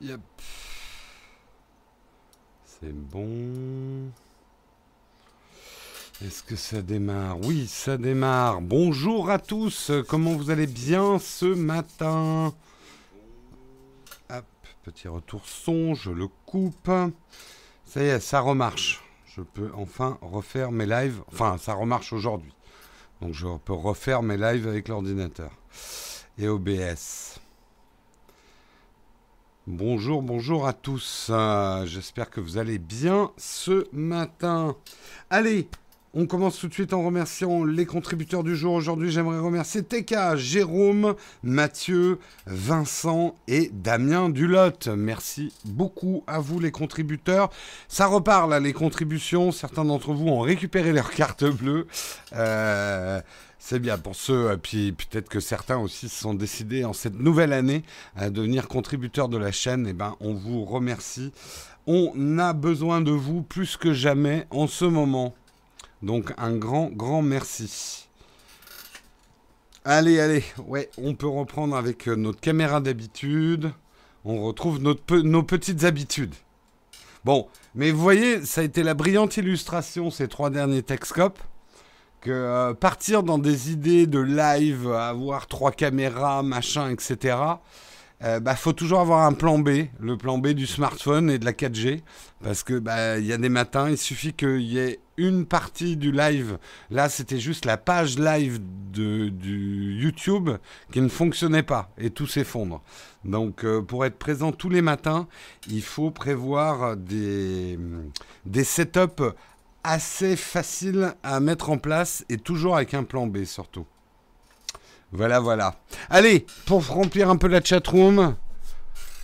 Yep. C'est bon. Est-ce que ça démarre? Oui, ça démarre. Bonjour à tous. Comment vous allez bien ce matin? Hop, petit retour son, je le coupe. Ça y est, ça remarche. Je peux enfin refaire mes lives. Enfin, ça remarche aujourd'hui. Donc je peux refaire mes lives avec l'ordinateur. Et OBS. Bonjour, bonjour à tous. J'espère que vous allez bien ce matin. Allez, on commence tout de suite en remerciant les contributeurs du jour. Aujourd'hui, j'aimerais remercier TK, Jérôme, Mathieu, Vincent et Damien Dulotte. Merci beaucoup à vous les contributeurs. Ça repart là, les contributions. Certains d'entre vous ont récupéré leur carte bleue. Euh, c'est bien pour ceux, puis peut-être que certains aussi se sont décidés en cette nouvelle année à devenir contributeurs de la chaîne. Eh ben, on vous remercie. On a besoin de vous plus que jamais en ce moment. Donc un grand, grand merci. Allez, allez, ouais, on peut reprendre avec euh, notre caméra d'habitude. On retrouve nos petites habitudes. Bon, mais vous voyez, ça a été la brillante illustration ces trois derniers Texcopes que euh, partir dans des idées de live, avoir trois caméras, machin, etc., euh, bah, faut toujours avoir un plan B, le plan B du smartphone et de la 4G, parce que bah, il y a des matins, il suffit qu'il y ait une partie du live. Là, c'était juste la page live de, du YouTube qui ne fonctionnait pas et tout s'effondre. Donc, euh, pour être présent tous les matins, il faut prévoir des, des setups assez faciles à mettre en place et toujours avec un plan B surtout. Voilà, voilà. Allez, pour remplir un peu la chatroom,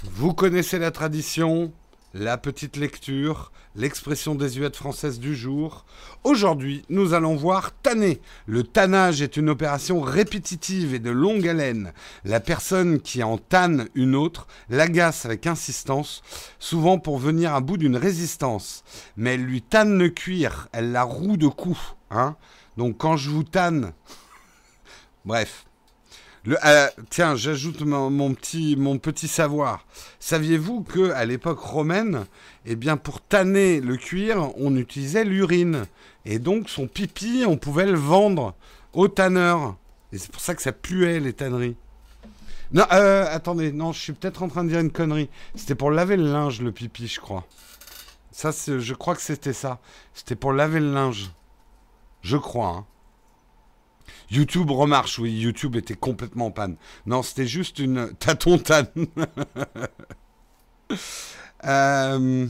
vous connaissez la tradition, la petite lecture, l'expression désuète française du jour. Aujourd'hui, nous allons voir tanner. Le tannage est une opération répétitive et de longue haleine. La personne qui en tanne une autre l'agace avec insistance, souvent pour venir à bout d'une résistance. Mais elle lui tanne le cuir, elle la roue de coups. Hein Donc quand je vous tanne... Bref, euh, tiens, j'ajoute mon, petit, mon petit savoir. Saviez-vous que à l'époque romaine, eh bien, pour tanner le cuir, on utilisait l'urine. Et donc, son pipi, on pouvait le vendre aux tanneurs. Et c'est pour ça que ça puait, les tanneries. Non, euh, attendez, non, je suis peut-être en train de dire une connerie. C'était pour laver le linge, le pipi, je crois. Ça, je crois que c'était ça. C'était pour laver le linge. Je crois, hein. YouTube remarche, oui, YouTube était complètement en panne. Non, c'était juste une tâton tanne. Euh,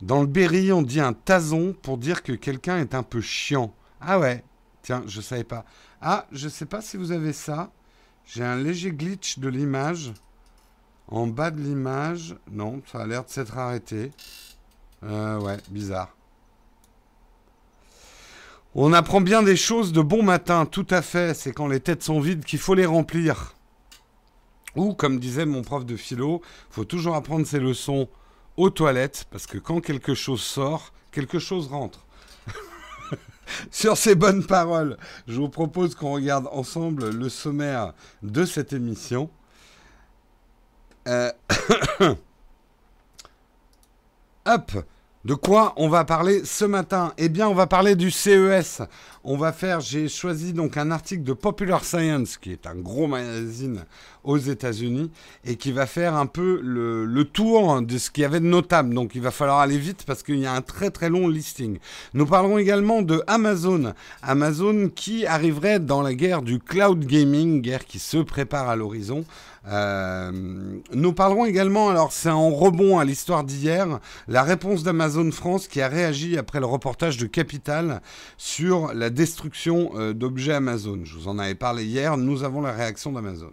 dans le Berry, on dit un tason pour dire que quelqu'un est un peu chiant. Ah ouais, tiens, je savais pas. Ah, je sais pas si vous avez ça. J'ai un léger glitch de l'image. En bas de l'image, non, ça a l'air de s'être arrêté. Euh, ouais, bizarre. On apprend bien des choses de bon matin, tout à fait. C'est quand les têtes sont vides qu'il faut les remplir. Ou, comme disait mon prof de philo, faut toujours apprendre ses leçons aux toilettes, parce que quand quelque chose sort, quelque chose rentre. Sur ces bonnes paroles, je vous propose qu'on regarde ensemble le sommaire de cette émission. Euh... Hop de quoi on va parler ce matin? Eh bien, on va parler du CES. On va faire, j'ai choisi donc un article de Popular Science, qui est un gros magazine aux États-Unis, et qui va faire un peu le, tour de ce qu'il y avait de notable. Donc, il va falloir aller vite parce qu'il y a un très très long listing. Nous parlerons également de Amazon. Amazon qui arriverait dans la guerre du cloud gaming, guerre qui se prépare à l'horizon. Euh, nous parlerons également, alors c'est en rebond à l'histoire d'hier, la réponse d'Amazon France qui a réagi après le reportage de Capital sur la destruction euh, d'objets Amazon. Je vous en avais parlé hier, nous avons la réaction d'Amazon.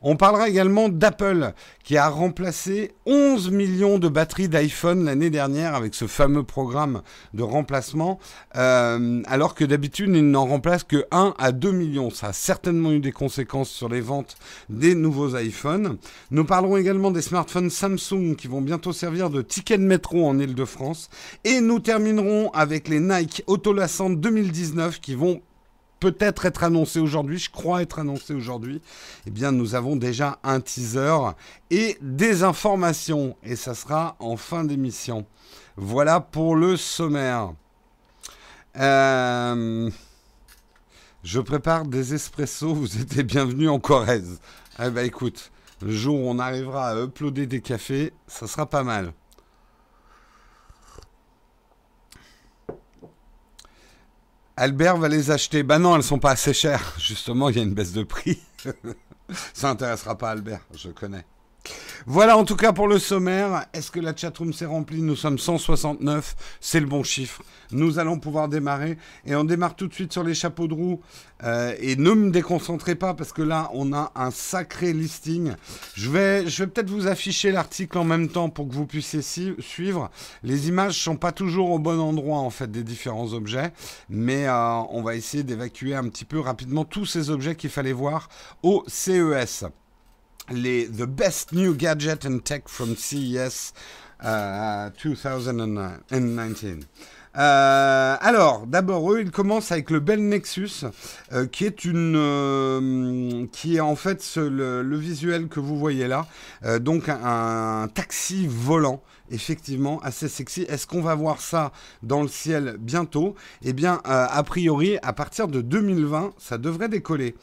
On parlera également d'Apple qui a remplacé 11 millions de batteries d'iPhone l'année dernière avec ce fameux programme de remplacement, euh, alors que d'habitude il n'en remplace que 1 à 2 millions. Ça a certainement eu des conséquences sur les ventes des nouveaux iPhones. Nous parlerons également des smartphones Samsung qui vont bientôt servir de ticket de métro en Ile-de-France. Et nous terminerons avec les Nike Autolassant 2019 qui vont peut-être être annoncé aujourd'hui, je crois être annoncé aujourd'hui, eh bien nous avons déjà un teaser et des informations, et ça sera en fin d'émission. Voilà pour le sommaire. Euh, je prépare des espressos, vous êtes bienvenus en Corrèze. Eh ben écoute, le jour où on arrivera à uploader des cafés, ça sera pas mal. Albert va les acheter. Bah non, elles sont pas assez chères. Justement, il y a une baisse de prix. Ça intéressera pas Albert, je connais. Voilà en tout cas pour le sommaire. Est-ce que la chatroom s'est remplie Nous sommes 169, c'est le bon chiffre. Nous allons pouvoir démarrer et on démarre tout de suite sur les chapeaux de roue. Euh, et ne me déconcentrez pas parce que là on a un sacré listing. Je vais, peut-être vous afficher l'article en même temps pour que vous puissiez suivre. Les images sont pas toujours au bon endroit en fait des différents objets, mais euh, on va essayer d'évacuer un petit peu rapidement tous ces objets qu'il fallait voir au CES les The Best New Gadget and Tech from CES 2019. Euh, alors, d'abord, eux, ils commencent avec le Bell Nexus, euh, qui est une, euh, qui est en fait le, visuel que vous voyez là, donc un, taxi volant effectivement assez sexy. Est-ce qu'on va voir ça dans le ciel bientôt? Eh bien, a priori, à partir de 2020, ça devrait décoller.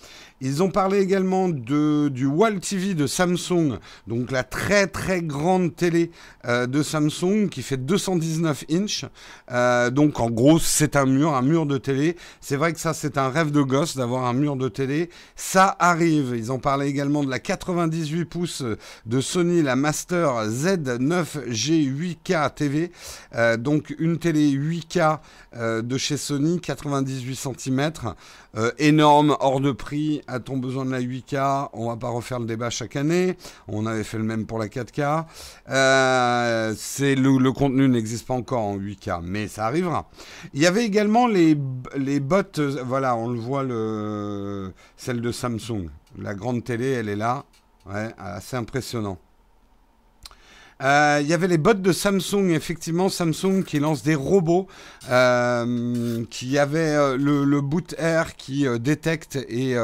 Ils ont parlé également de, du Wall TV de Samsung, donc la très très grande télé euh, de Samsung qui fait 219 inches. Euh, donc en gros, c'est un mur, un mur de télé. C'est vrai que ça, c'est un rêve de gosse d'avoir un mur de télé. Ça arrive. Ils ont parlé également de la 98 pouces de Sony, la Master Z9G 8K TV. Euh, donc une télé 8K de chez Sony, 98 cm. Énorme, hors de prix a-t-on besoin de la 8K On va pas refaire le débat chaque année. On avait fait le même pour la 4K. Euh, c'est le, contenu n'existe pas encore en 8K, mais ça arrivera. Il y avait également les, les bots. Voilà, on le voit, le, celle de Samsung. La grande télé, elle est là. Ouais, assez impressionnant. Euh, il y avait les bots de Samsung, effectivement, Samsung qui lance des robots, euh, qui avait euh, le, boot air qui détecte et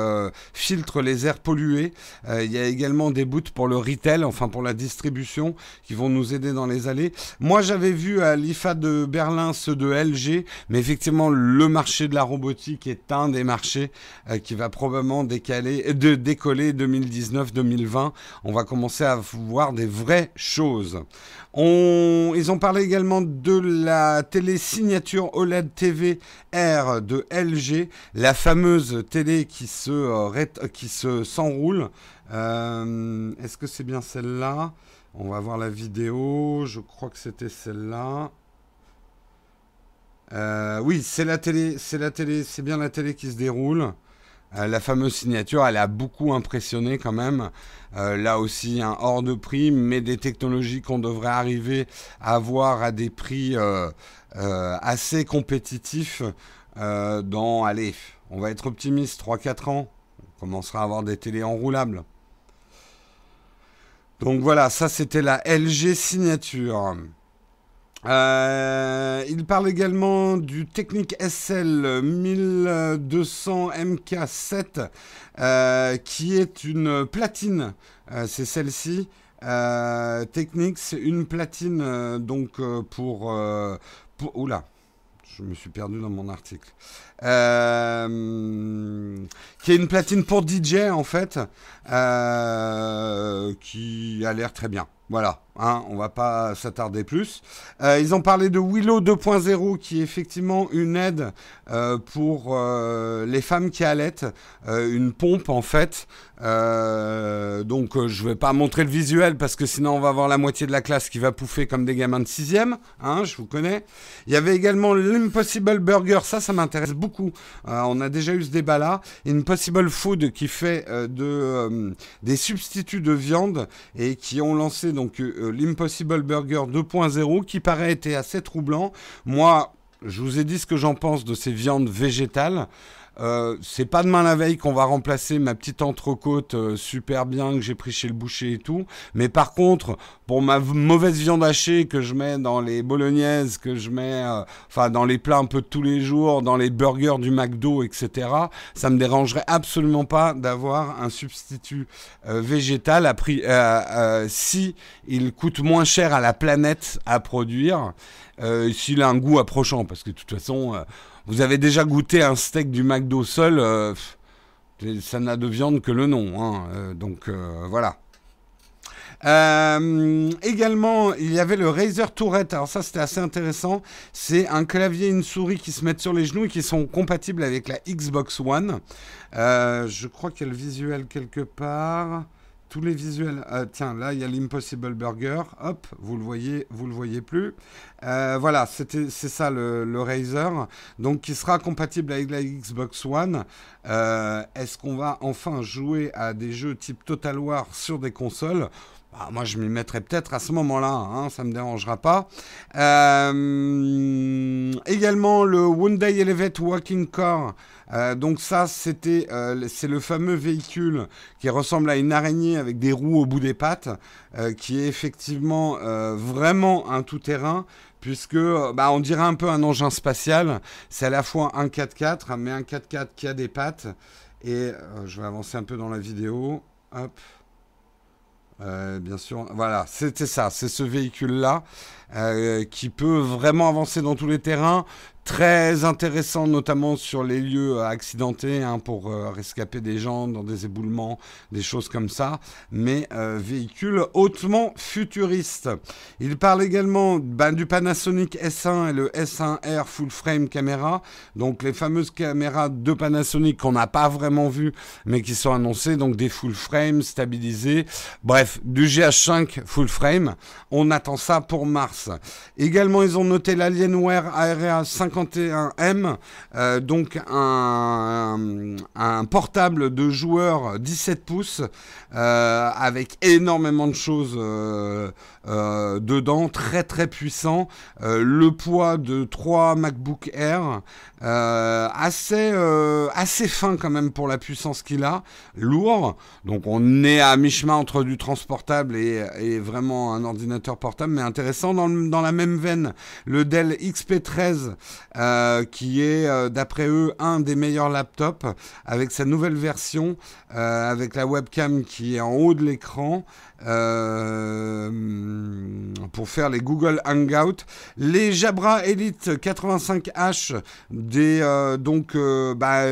filtre les airs pollués. Il y a également des boots pour le retail, enfin pour la distribution, qui vont nous aider dans les allées. Moi, j'avais vu à l'IFA de Berlin ceux de LG, mais effectivement, le marché de la robotique est un des marchés qui va probablement décaler, de, décoller 2019-2020. On va commencer à voir des vraies choses. Ils ont parlé également de la télé signature OLED TV R de LG, la fameuse télé qui se, euh, se s'enroule. Euh, est-ce que c'est bien celle-là? On va voir la vidéo. Je crois que c'était celle-là. Euh, oui, c'est la télé, c'est la télé, c'est bien la télé qui se déroule. Euh, la fameuse signature, elle a beaucoup impressionné quand même. Euh, là aussi, un hors de prix, mais des technologies qu'on devrait arriver à avoir à des prix euh, assez compétitifs dans, allez, on va être optimiste, 3-4 ans. On commencera à avoir des télés enroulables. Donc voilà, ça c'était la LG signature. Euh, il parle également du Technic SL 1200 MK7 euh, qui est une platine. Euh, c'est celle-ci. Technics, une platine donc pour. Oula, je me suis perdu dans mon article. qui est une platine pour DJ en fait, qui a l'air très bien. Voilà, hein, on va pas s'attarder plus. Euh, ils ont parlé de Willow 2.0 qui est effectivement une aide euh, pour euh, les femmes qui allaitent, une pompe en fait. donc je vais pas montrer le visuel parce que sinon on va avoir la moitié de la classe qui va pouffer comme des gamins de 6e, hein, je vous connais. Il y avait également l'Impossible Burger, ça ça m'intéresse beaucoup. on a déjà eu ce débat là. Impossible Food qui fait de, des substituts de viande et qui ont lancé donc euh, l'Impossible Burger 2.0 qui paraît être assez troublant. Moi, je vous ai dit ce que j'en pense de ces viandes végétales. Euh, c'est pas demain la veille qu'on va remplacer ma petite entrecôte euh, super bien que j'ai pris chez le boucher et tout. Mais par contre, pour ma mauvaise viande hachée que je mets dans les bolognaises, que je mets, euh, enfin dans les plats un peu de tous les jours, dans les burgers du McDo, etc. Ça me dérangerait absolument pas d'avoir un substitut végétal à prix si il coûte moins cher à la planète à produire. s'il a un goût approchant, parce que de toute façon, vous avez déjà goûté un steak du McDo seul, euh, ça n'a de viande que le nom. Hein, euh, donc euh, voilà. également, il y avait le Razer Tourette. Alors ça, c'était assez intéressant. C'est un clavier et une souris qui se mettent sur les genoux et qui sont compatibles avec la Xbox One. je crois qu'il y a le visuel quelque part tous les visuels. Euh, tiens, là, il y a l'Impossible Burger. Hop, vous le voyez, vous le voyez plus. Euh, voilà, c'est ça le, Razer. Donc, qui sera compatible avec la Xbox One. Euh, est-ce qu'on va enfin jouer à des jeux type Total War sur des consoles? Bah, moi, je m'y mettrai peut-être à ce moment-là, hein, ça ne me dérangera pas. également, le Hyundai Elevate Walking Car euh, donc ça, c'était, euh, c'est le fameux véhicule qui ressemble à une araignée avec des roues au bout des pattes, euh, qui est effectivement vraiment un tout-terrain, puisque bah, on dirait un peu un engin spatial. C'est à la fois un 4x4, mais un 4x4 qui a des pattes. Et je vais avancer un peu dans la vidéo. Hop. Bien sûr, voilà, c'était ça, c'est ce véhicule-là qui peut vraiment avancer dans tous les terrains, très intéressant, notamment sur les lieux accidentés, hein, pour euh, rescaper des gens dans des éboulements, des choses comme ça, mais euh, véhicule hautement futuriste. Il parle également ben, du Panasonic S1 et le S1R Full Frame Camera, donc les fameuses caméras de Panasonic qu'on n'a pas vraiment vues, mais qui sont annoncées, donc des full frame stabilisés, bref, du GH5 Full Frame. On attend ça pour mars. Également, ils ont noté l'Alienware Area 5 51M, euh, donc un, portable de joueur 17 pouces avec énormément de choses euh, dedans, très très puissant. le poids de 3 MacBook Air, assez, assez fin quand même pour la puissance qu'il a, lourd. Donc on est à mi-chemin entre du transportable et, vraiment un ordinateur portable, mais intéressant. Dans, dans la même veine, le Dell XP13 euh, qui est, euh, d'après eux, un des meilleurs laptops, avec sa nouvelle version, euh, avec la webcam qui est en haut de l'écran, pour faire les Google Hangouts. Les Jabra Elite 85H, des, donc bah,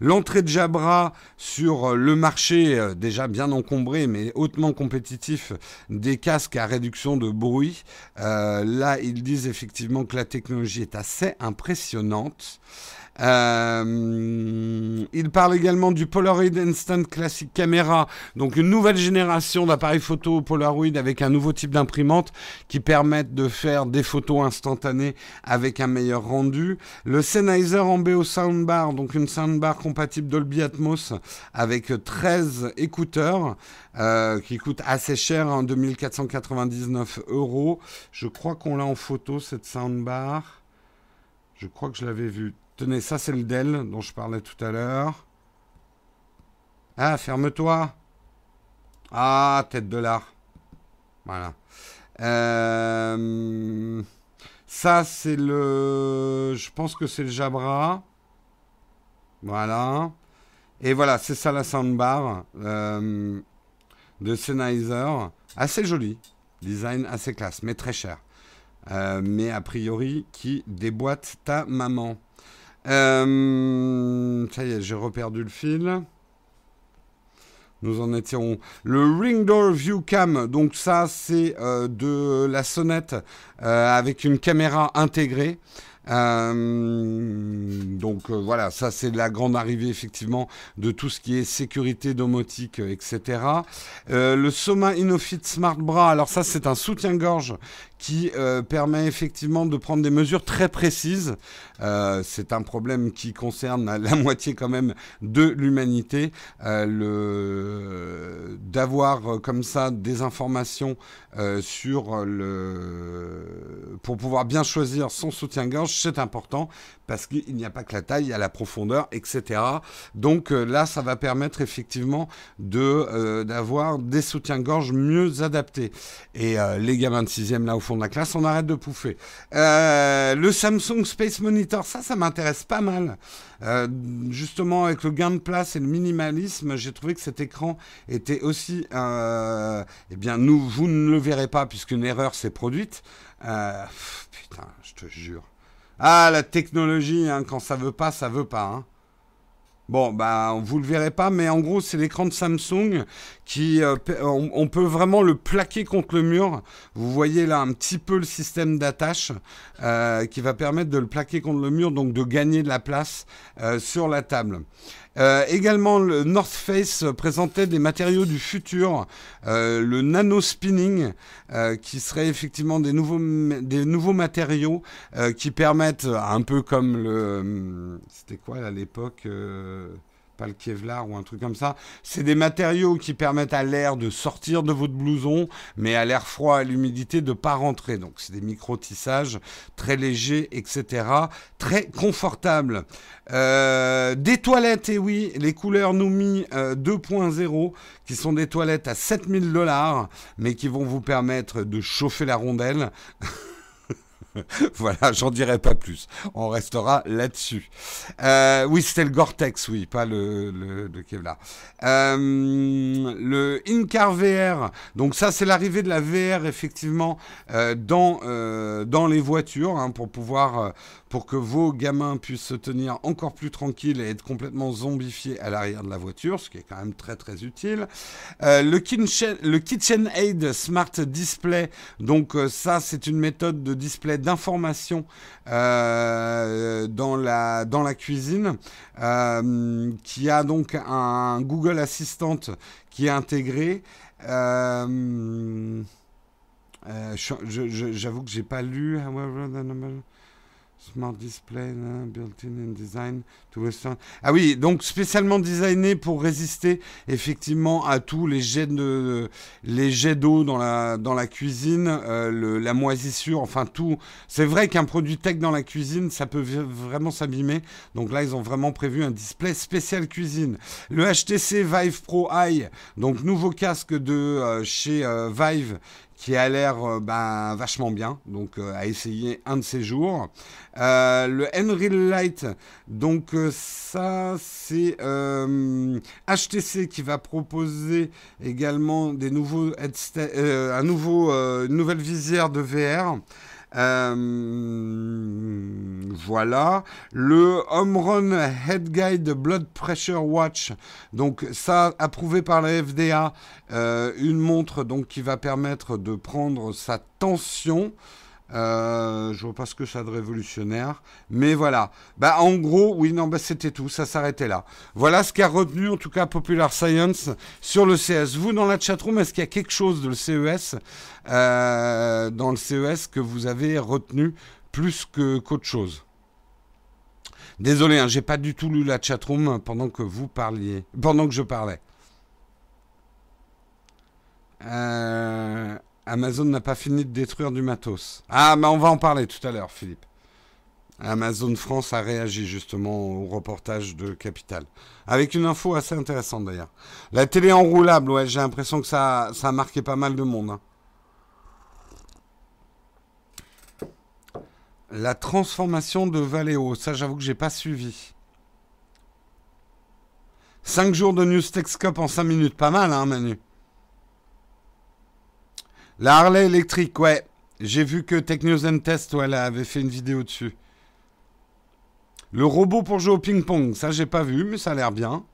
l'entrée de Jabra sur le marché, déjà bien encombré, mais hautement compétitif, des casques à réduction de bruit. là, ils disent effectivement que la technologie est assez impressionnante. Euh, il parle également du Polaroid Instant Classic Camera, donc une nouvelle génération d'appareils photo Polaroid avec un nouveau type d'imprimante qui permettent de faire des photos instantanées avec un meilleur rendu. Le Sennheiser Ambeo Soundbar, donc une soundbar compatible Dolby Atmos avec 13 écouteurs euh, qui coûte assez cher, hein, 2499 euros. Je crois qu'on l'a en photo cette soundbar. Je crois que je l'avais vu. Tenez, ça c'est le Dell dont je parlais tout à l'heure. Ah, ferme-toi. Ah, tête de l'art. Voilà. Euh, ça c'est le... Je pense que c'est le Jabra. Voilà. Et voilà, c'est ça la soundbar euh, de Sennheiser. Assez joli. Design assez classe, mais très cher. Euh, mais a priori qui déboîte ta maman. Euh, ça y est, j'ai reperdu le fil. Nous en étions. Le Ring Door View Cam, donc ça c'est euh, de la sonnette avec une caméra intégrée. Euh, donc euh, voilà, ça c'est la grande arrivée effectivement de tout ce qui est sécurité domotique, etc. Euh, le Soma InnoFit Smart Bra, alors ça c'est un soutien-gorge qui permet effectivement de prendre des mesures très précises. c'est un problème qui concerne la moitié quand même de l'humanité. d'avoir comme ça des informations sur le pour pouvoir bien choisir son soutien-gorge c'est important parce qu'il n'y a pas que la taille, il y a la profondeur, etc. Donc euh, là, ça va permettre effectivement de euh, d'avoir des soutiens-gorge mieux adaptés. Et les gamins de sixième là au fond de la classe, on arrête de pouffer. le Samsung Space Monitor, ça, ça m'intéresse pas mal. justement, avec le gain de place et le minimalisme, j'ai trouvé que cet écran était aussi, eh bien, nous, vous ne le verrez pas puisqu'une erreur s'est produite. Euh, putain, je te jure. Ah, la technologie, hein, quand ça veut pas, ça veut pas. Hein. Bon, bah, vous le verrez pas, mais en gros, c'est l'écran de Samsung qui, euh, on, peut vraiment le plaquer contre le mur. Vous voyez là un petit peu le système d'attache euh, qui va permettre de le plaquer contre le mur, donc de gagner de la place sur la table. Euh, également, le North Face présentait des matériaux du futur, euh, le nano spinning, euh, qui serait effectivement des nouveaux, des nouveaux matériaux qui permettent, un peu comme le, c'était quoi à l'époque pas le Kevlar ou un truc comme ça. C'est des matériaux qui permettent à l'air de sortir de votre blouson, mais à l'air froid, à l'humidité, de pas rentrer. Donc c'est des micro-tissages très légers, etc. Très confortables. Euh, des toilettes, et oui, les couleurs Numi 2.0, qui sont des toilettes à 7000 dollars, mais qui vont vous permettre de chauffer la rondelle. voilà, j'en dirai pas plus. On restera là-dessus. Euh, oui, c'était le Gore-Tex, oui, pas le, le, Kevlar. Euh, le InCar VR, donc ça c'est l'arrivée de la VR effectivement euh, dans, dans les voitures hein, pour pouvoir pour que vos gamins puissent se tenir encore plus tranquilles et être complètement zombifiés à l'arrière de la voiture, ce qui est quand même très très utile. Euh, le, kitchen, KitchenAid Smart Display, donc euh, ça c'est une méthode de display d'information euh, dans, la, dans la cuisine, qui a donc un Google Assistant qui est intégré. J'avoue que j'ai pas lu. Smart Display, built-in in design to western. Ah oui, donc spécialement designé pour résister effectivement à tous les jets de les jets d'eau dans la dans la cuisine, euh, la moisissure, enfin tout. C'est vrai qu'un produit tech dans la cuisine, ça peut vraiment s'abîmer. Donc là, ils ont vraiment prévu un display spécial cuisine. Le HTC Vive Pro Eye, donc nouveau casque de euh, chez euh, Vive qui a l'air euh, ben, vachement bien, donc euh, à essayer un de ces jours. Euh, le Enreal Light, donc ça c'est HTC qui va proposer également des nouveaux un nouveau, une nouvelle visière de VR. Euh, voilà. Le Home Run Head Guide Blood Pressure Watch. Donc ça, approuvé par la FDA, euh, une montre donc qui va permettre de prendre sa tension. Euh, je vois pas ce que ça de révolutionnaire, mais voilà. Bah en gros, oui, non, bah c'était tout, ça s'arrêtait là. Voilà ce qu'a retenu en tout cas Popular Science sur le CES. Vous dans la chatroom, est-ce qu'il y a quelque chose de le CES euh, dans le CES que vous avez retenu plus que qu'autre chose? Désolé, hein, j'ai pas du tout lu la chatroom pendant que vous parliez, pendant que je parlais. Euh, Amazon n'a pas fini de détruire du matos. Ah, mais on va en parler tout à l'heure, Philippe. Amazon France a réagi justement au reportage de Capital. Avec une info assez intéressante d'ailleurs. La télé enroulable, ouais, j'ai l'impression que ça, ça a marqué pas mal de monde. Hein. La transformation de Valeo, ça j'avoue que j'ai pas suivi. 5 jours de News Techscope en 5 minutes, pas mal hein Manu? La Harley électrique, ouais. J'ai vu que Tech News Test, ouais, avait fait une vidéo dessus. Le robot pour jouer au ping-pong, ça j'ai pas vu, mais ça a l'air bien.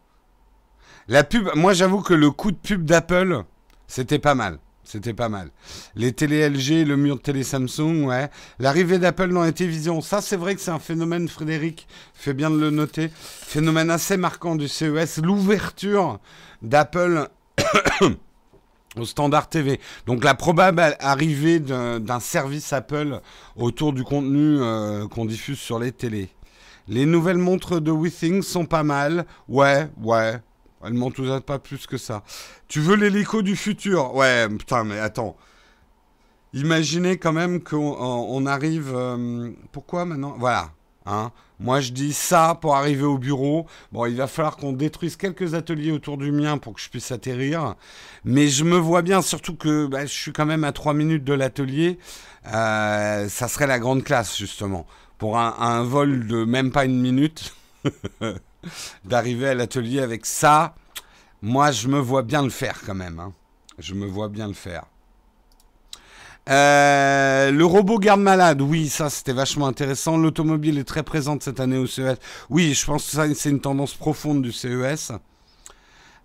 La pub, moi j'avoue que le coup de pub d'Apple, c'était pas mal. C'était pas mal. Les télé LG, le mur de télé Samsung, ouais. L'arrivée d'Apple dans les télévisions, ça c'est vrai que c'est un phénomène, Frédéric, fait bien de le noter. Phénomène assez marquant du CES, l'ouverture d'Apple au standard TV. Donc la probable arrivée d'un service Apple autour du contenu euh, qu'on diffuse sur les télés. Les nouvelles montres de WeThings sont pas mal. Ouais, ouais. Elles m'enthousiasment pas plus que ça. Tu veux l'hélico du futur? Ouais, putain, mais attends. Imaginez quand même qu'on arrive... Euh, pourquoi maintenant? Voilà. Hein. Moi, je dis ça pour arriver au bureau. Bon, il va falloir qu'on détruise quelques ateliers autour du mien pour que je puisse atterrir. Mais je me vois bien, surtout que bah, je suis quand même à 3 minutes de l'atelier. Euh, ça serait la grande classe, justement. Pour un, vol de même pas une minute, d'arriver à l'atelier avec ça, moi, je me vois bien le faire quand même. Hein. Je me vois bien le faire. Euh, le robot garde malade, oui, ça c'était vachement intéressant. L'automobile est très présente cette année au CES. Oui, je pense que ça c'est une tendance profonde du CES.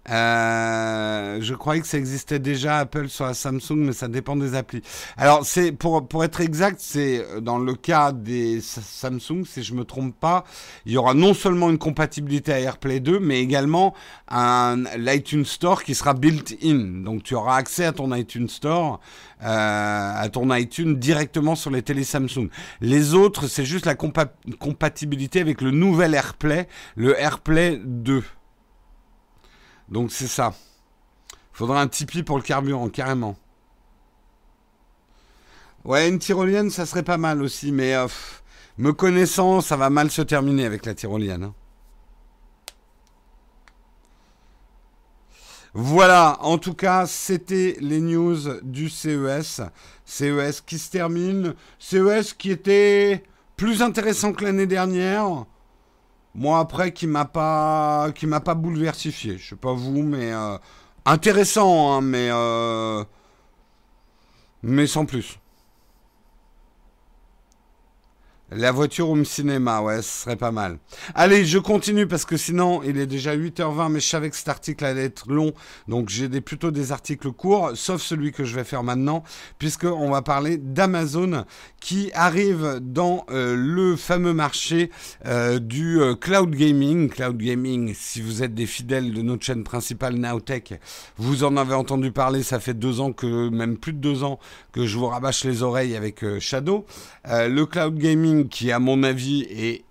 Euh, je croyais que ça existait déjà Apple sur la Samsung, mais ça dépend des applis. Alors, c'est pour, pour être exact, c'est euh, dans le cas des Samsung, si je me trompe pas, il y aura non seulement une compatibilité à AirPlay 2, mais également un l'iTunes Store qui sera built-in. Donc, tu auras accès à ton iTunes Store, euh, à ton iTunes directement sur les télé Samsung. Les autres, c'est juste la compatibilité avec le nouvel AirPlay, le AirPlay 2. Donc c'est ça. Faudra un Tipeee pour le carburant, carrément. Ouais, une tyrolienne, ça serait pas mal aussi, mais euh, me connaissant, ça va mal se terminer avec la tyrolienne. Hein. Voilà, en tout cas, c'était les news du CES. CES qui se termine. CES qui était plus intéressant que l'année dernière. Moi, après, qui m'a pas, qui m'a pas bouleversifié. Je sais pas vous, mais euh, intéressant, hein, mais euh, mais sans plus. La voiture ou cinéma, ouais, ce serait pas mal. Allez, je continue parce que sinon, il est déjà 8h20, mais je savais que cet article allait être long. Donc, j'ai plutôt des articles courts, sauf celui que je vais faire maintenant, puisqu'on va parler d'Amazon qui arrive dans euh, le fameux marché euh, du euh, cloud gaming. Cloud gaming, si vous êtes des fidèles de notre chaîne principale Nowtech, vous en avez entendu parler, ça fait deux ans que, même plus de deux ans, que je vous rabâche les oreilles avec Shadow. le cloud gaming, qui, à mon avis, est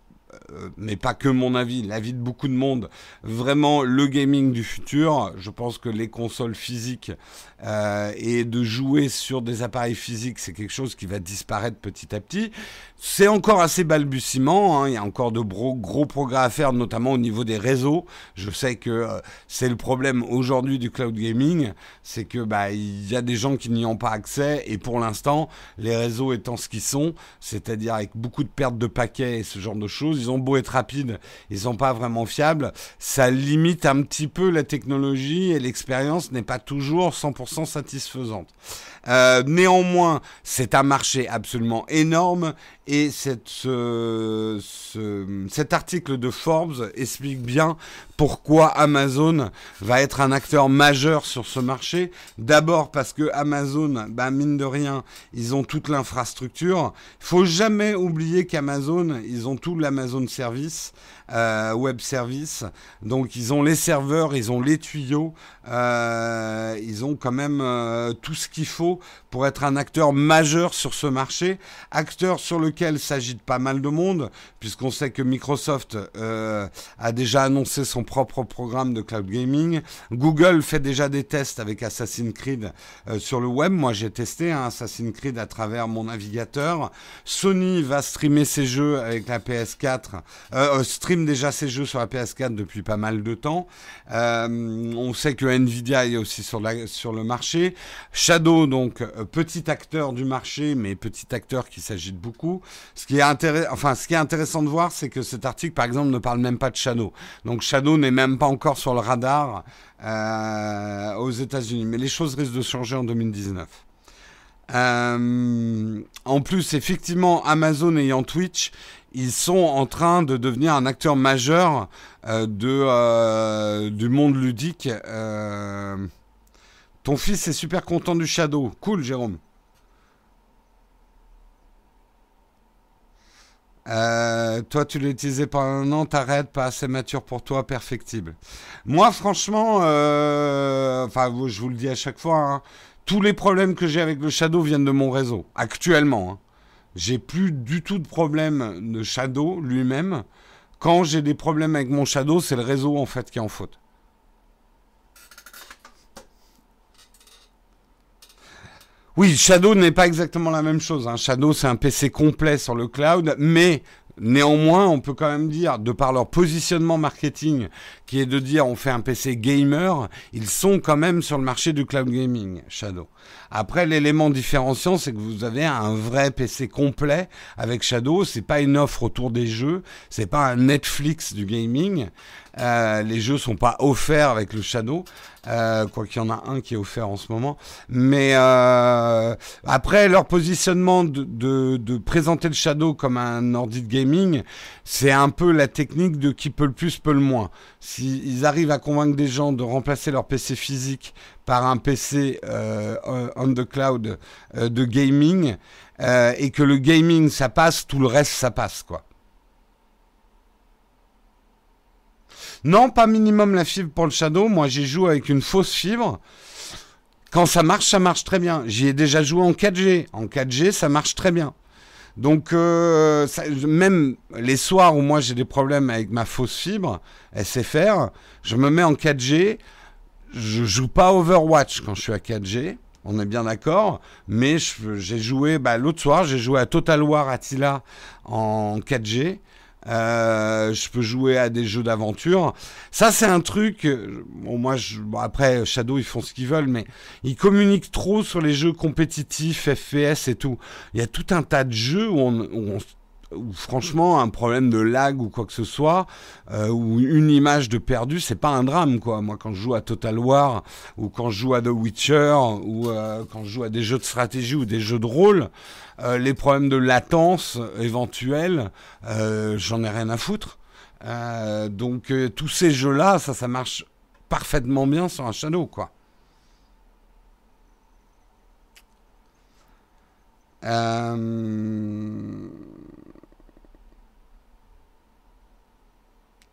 euh, mais pas que mon avis, l'avis de beaucoup de monde, vraiment le gaming du futur. Je pense que les consoles physiques euh, et de jouer sur des appareils physiques, c'est quelque chose qui va disparaître petit à petit. C'est encore assez balbutiement, hein. il y a encore de gros, gros, progrès à faire, notamment au niveau des réseaux. Je sais que euh, c'est le problème aujourd'hui du cloud gaming, c'est que bah il y a des gens qui n'y ont pas accès et pour l'instant, les réseaux étant ce qu'ils sont, c'est-à-dire avec beaucoup de pertes de paquets et ce genre de choses, ils ont beau être rapides, ils sont pas vraiment fiables. Ça limite un petit peu la technologie et l'expérience n'est pas toujours 100% satisfaisante. Euh, néanmoins, c'est un marché absolument énorme et cet article de Forbes explique bien pourquoi Amazon va être un acteur majeur sur ce marché. D'abord parce que Amazon, bah mine de rien, ils ont toute l'infrastructure. Il faut jamais oublier qu'Amazon, ils ont tout l'Amazon Service. Euh, web service. Donc ils ont les serveurs, ils ont les tuyaux, euh, ils ont quand même euh, tout ce qu'il faut pour être un acteur majeur sur ce marché, acteur sur lequel s'agite pas mal de monde, puisqu'on sait que Microsoft a déjà annoncé son propre programme de cloud gaming. Google fait déjà des tests avec Assassin's Creed sur le web. Moi j'ai testé un Assassin's Creed à travers mon navigateur. Sony va streamer ses jeux avec la PS4, stream déjà ses jeux sur la PS4 depuis pas mal de temps. Euh, on sait que Nvidia est aussi sur le marché. Shadow, donc euh, petit acteur du marché, mais petit acteur qui s'agit de beaucoup. Ce qui est, intéressant, de voir, c'est que cet article, par exemple, ne parle même pas de Shadow. Donc Shadow n'est même pas encore sur le radar euh, aux États-Unis. Mais les choses risquent de changer en 2019. en plus, effectivement, Amazon ayant Twitch, ils sont en train de devenir un acteur majeur euh, euh, du monde ludique. Euh, ton fils est super content du Shadow. Cool, Jérôme. toi, tu l'as utilisé pendant un an, t'arrêtes, pas assez mature pour toi, perfectible. Moi, franchement, enfin, je vous le dis à chaque fois, hein, tous les problèmes que j'ai avec le Shadow viennent de mon réseau, actuellement. Hein j'ai plus du tout de problème de Shadow lui-même. Quand j'ai des problèmes avec mon Shadow, c'est le réseau en fait qui est en faute. Oui, Shadow n'est pas exactement la même chose. Hein. Shadow, c'est un PC complet sur le cloud, mais Néanmoins, on peut quand même dire, de par leur positionnement marketing, qui est de dire on fait un PC gamer, ils sont quand même sur le marché du cloud gaming, Shadow. Après, l'élément différenciant, c'est que vous avez un vrai PC complet avec Shadow. C'est pas une offre autour des jeux, c'est pas un Netflix du gaming. Euh, les jeux sont pas offerts avec le Shadow, euh, quoi qu'il y en a un qui est offert en ce moment. Mais euh, après leur positionnement de, de, de, présenter le Shadow comme un ordi de gaming, c'est un peu la technique de qui peut le plus peut le moins. S'ils arrivent à convaincre des gens de remplacer leur PC physique par un PC euh, on the cloud euh, de gaming et que le gaming ça passe, tout le reste ça passe quoi. Non, pas minimum la fibre pour le Shadow. Moi, j'ai joué avec une fausse fibre. Quand ça marche, ça marche très bien. J'y ai déjà joué en 4G. En 4G, ça marche très bien. Donc, euh, même les soirs où moi j'ai des problèmes avec ma fausse fibre SFR, je me mets en 4G. Je joue pas Overwatch quand je suis à 4G. On est bien d'accord. Mais j'ai joué, bah, l'autre soir, j'ai joué à Total War Attila en 4G. Euh, je peux jouer à des jeux d'aventure. Ça, c'est un truc. Bon, moi, après, Shadow, ils font ce qu'ils veulent, mais ils communiquent trop sur les jeux compétitifs, FPS et tout. Il y a tout un tas de jeux où franchement un problème de lag ou quoi que ce soit euh, ou une image de perdu c'est pas un drame quoi moi quand je joue à Total War ou quand je joue à The Witcher ou euh, quand je joue à des jeux de stratégie ou des jeux de rôle euh, les problèmes de latence éventuels euh, j'en ai rien à foutre euh, donc tous ces jeux là ça ça marche parfaitement bien sur un Shadow quoi.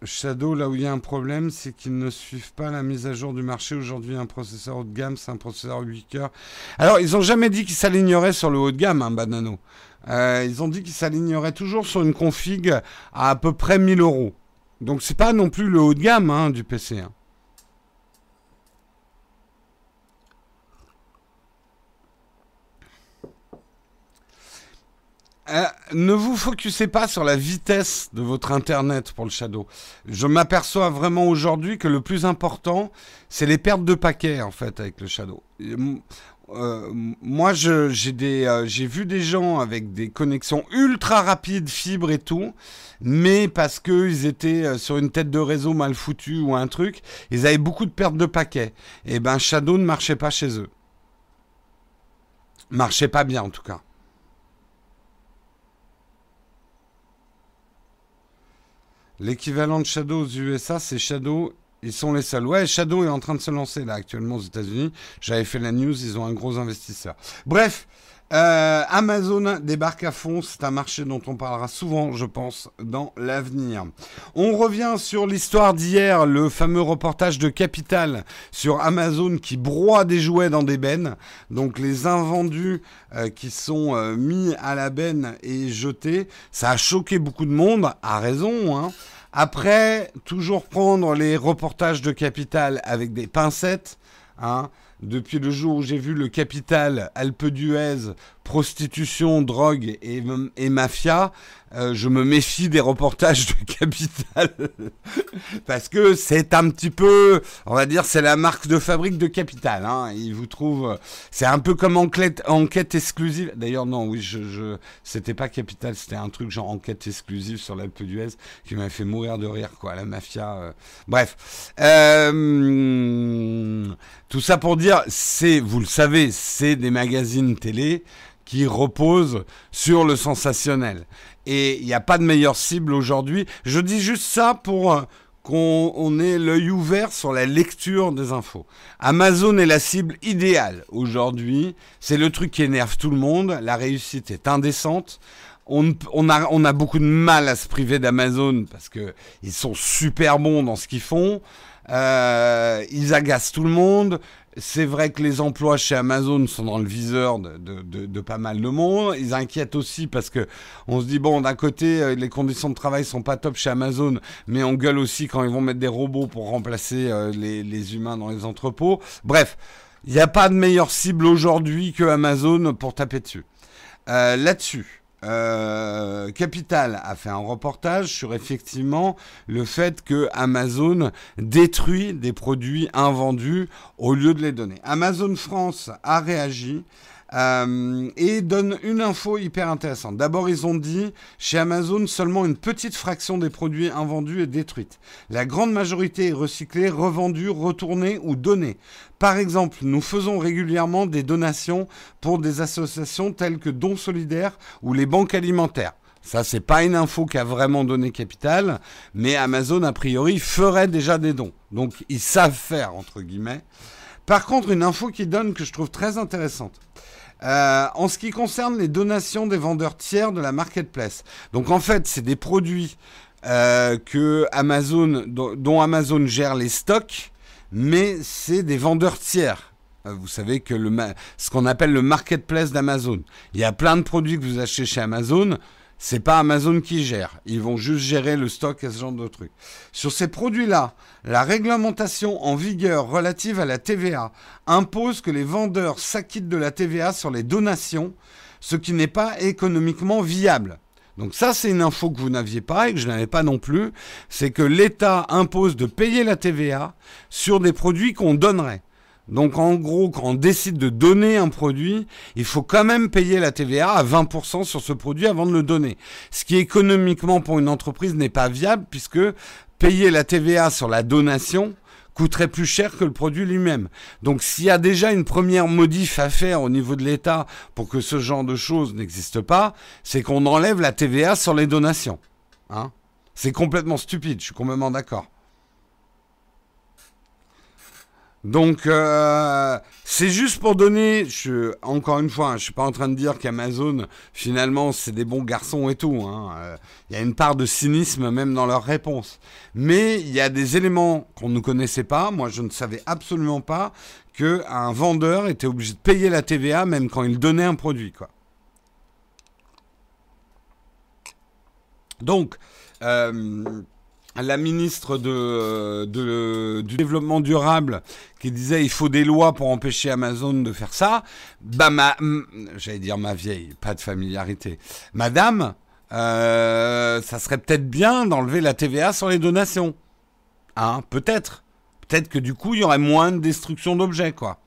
Shadow, là où il y a un problème, c'est qu'ils ne suivent pas la mise à jour du marché. Aujourd'hui, un processeur haut de gamme, c'est un processeur 8 cœurs. Alors, ils n'ont jamais dit qu'ils s'aligneraient sur le haut de gamme, hein, Banano. Euh, ils ont dit qu'ils s'aligneraient toujours sur une config à à peu près 1000 euros. Donc, c'est pas non plus le haut de gamme hein, du PC. Hein. Euh, ne vous focussez pas sur la vitesse de votre Internet pour le Shadow. Je m'aperçois vraiment aujourd'hui que le plus important, c'est les pertes de paquets, en fait, avec le Shadow. Euh, moi, j'ai euh, vu des gens avec des connexions ultra rapides, fibres et tout, mais parce qu'ils étaient sur une tête de réseau mal foutue ou un truc, ils avaient beaucoup de pertes de paquets. Et ben, Shadow ne marchait pas chez eux. Marchait pas bien, en tout cas. L'équivalent de Shadow aux USA, c'est Shadow. Ils sont les seuls. Ouais, Shadow est en train de se lancer là actuellement aux États-Unis. J'avais fait la news, ils ont un gros investisseur. Bref, euh, Amazon débarque à fond. C'est un marché dont on parlera souvent, je pense, dans l'avenir. On revient sur l'histoire d'hier, le fameux reportage de Capital sur Amazon qui broie des jouets dans des bennes. Donc les invendus euh, qui sont euh, mis à la benne et jetés. Ça a choqué beaucoup de monde, à raison. Hein. Après, toujours prendre les reportages de Capital avec des pincettes. Hein depuis le jour où j'ai vu le capital Alpe d'Huez, prostitution, drogue et, mafia, euh, je me méfie des reportages de Capital. Parce que c'est un petit peu, on va dire, c'est la marque de fabrique de Capital. Hein. Ils vous trouvent, c'est un peu comme enquête, exclusive. D'ailleurs, non, oui, je, c'était pas Capital, c'était un truc genre enquête exclusive sur l'Alpe d'Huez qui m'avait fait mourir de rire, quoi. La mafia. Euh. Bref. Euh... Tout ça pour dire, c'est, vous le savez, c'est des magazines télé qui reposent sur le sensationnel. Et il n'y a pas de meilleure cible aujourd'hui. Je dis juste ça pour euh, qu'on ait l'œil ouvert sur la lecture des infos. Amazon est la cible idéale aujourd'hui. C'est le truc qui énerve tout le monde. La réussite est indécente. On, on, a, on a beaucoup de mal à se priver d'Amazon parce qu'ils sont super bons dans ce qu'ils font. Euh, ils agacent tout le monde. C'est vrai que les emplois chez Amazon sont dans le viseur de, de, de, de, pas mal de monde. Ils inquiètent aussi parce que on se dit bon, d'un côté, euh, les conditions de travail sont pas top chez Amazon, mais on gueule aussi quand ils vont mettre des robots pour remplacer euh, les, les humains dans les entrepôts. Bref, il n'y a pas de meilleure cible aujourd'hui que Amazon pour taper dessus. Euh, Là-dessus, euh, Capital a fait un reportage sur effectivement le fait que Amazon détruit des produits invendus au lieu de les donner. Amazon France a réagi euh, et donne une info hyper intéressante. D'abord, ils ont dit chez Amazon, seulement une petite fraction des produits invendus est détruite. La grande majorité est recyclée, revendue, retournée ou donnée. Par exemple, nous faisons régulièrement des donations pour des associations telles que Dons Solidaires ou les banques alimentaires. Ça, c'est pas une info qu'a vraiment donné Capital, mais Amazon, a priori, ferait déjà des dons. Donc, ils savent faire, entre guillemets. Par contre, une info qui donne que je trouve très intéressante. Euh, en ce qui concerne les donations des vendeurs tiers de la marketplace, donc en fait, c'est des produits euh, que Amazon, dont, Amazon gère les stocks, mais c'est des vendeurs tiers. Euh, vous savez que le, ce qu'on appelle le marketplace d'Amazon. Il y a plein de produits que vous achetez chez Amazon c'est pas Amazon qui gère. Ils vont juste gérer le stock et ce genre de trucs. Sur ces produits-là, la réglementation en vigueur relative à la TVA impose que les vendeurs s'acquittent de la TVA sur les donations, ce qui n'est pas économiquement viable. Donc ça, c'est une info que vous n'aviez pas et que je n'avais pas non plus. C'est que l'État impose de payer la TVA sur des produits qu'on donnerait. Donc en gros, quand on décide de donner un produit, il faut quand même payer la TVA à 20% sur ce produit avant de le donner. Ce qui économiquement pour une entreprise n'est pas viable puisque payer la TVA sur la donation coûterait plus cher que le produit lui-même. Donc s'il y a déjà une première modif à faire au niveau de l'État pour que ce genre de choses n'existe pas, c'est qu'on enlève la TVA sur les donations. Hein? C'est complètement stupide, je suis complètement d'accord. Donc, euh, c'est juste pour donner, encore une fois, je hein, je suis pas en train de dire qu'Amazon, finalement, c'est des bons garçons et tout. Hein. Euh, il y a une part de cynisme même dans leurs réponses. Mais il y a des éléments qu'on ne connaissait pas. Moi, je ne savais absolument pas qu'un vendeur était obligé de payer la TVA même quand il donnait un produit. Donc, euh, la ministre de, du développement durable qui disait il faut des lois pour empêcher Amazon de faire ça, bah ma, j'allais dire ma vieille, pas de familiarité, Madame, euh, ça serait peut-être bien d'enlever la TVA sur les donations, hein, peut-être, peut-être que du coup il y aurait moins de destruction d'objets quoi.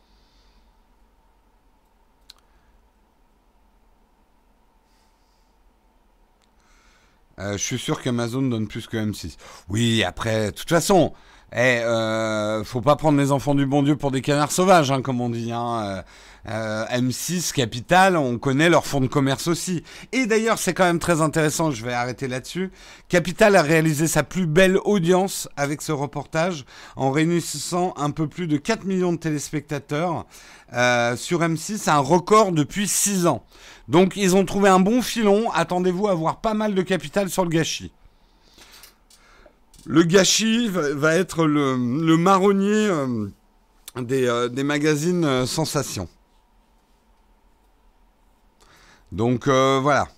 Euh, je suis sûr qu'Amazon donne plus que M6. Oui, après, de toute façon, eh, euh, faut pas prendre les enfants du bon Dieu pour des canards sauvages, hein, comme on dit. Hein. Euh, euh, M6, Capital, on connaît leur fonds de commerce aussi. Et d'ailleurs, c'est quand même très intéressant, je vais arrêter là-dessus. Capital a réalisé sa plus belle audience avec ce reportage en réunissant un peu plus de 4 millions de téléspectateurs euh, sur M6, un record depuis 6 ans. Donc ils ont trouvé un bon filon, attendez-vous à voir pas mal de capital sur le gâchis. Le gâchis va, être le, marronnier euh, des, des, magazines sensations. Donc euh, voilà.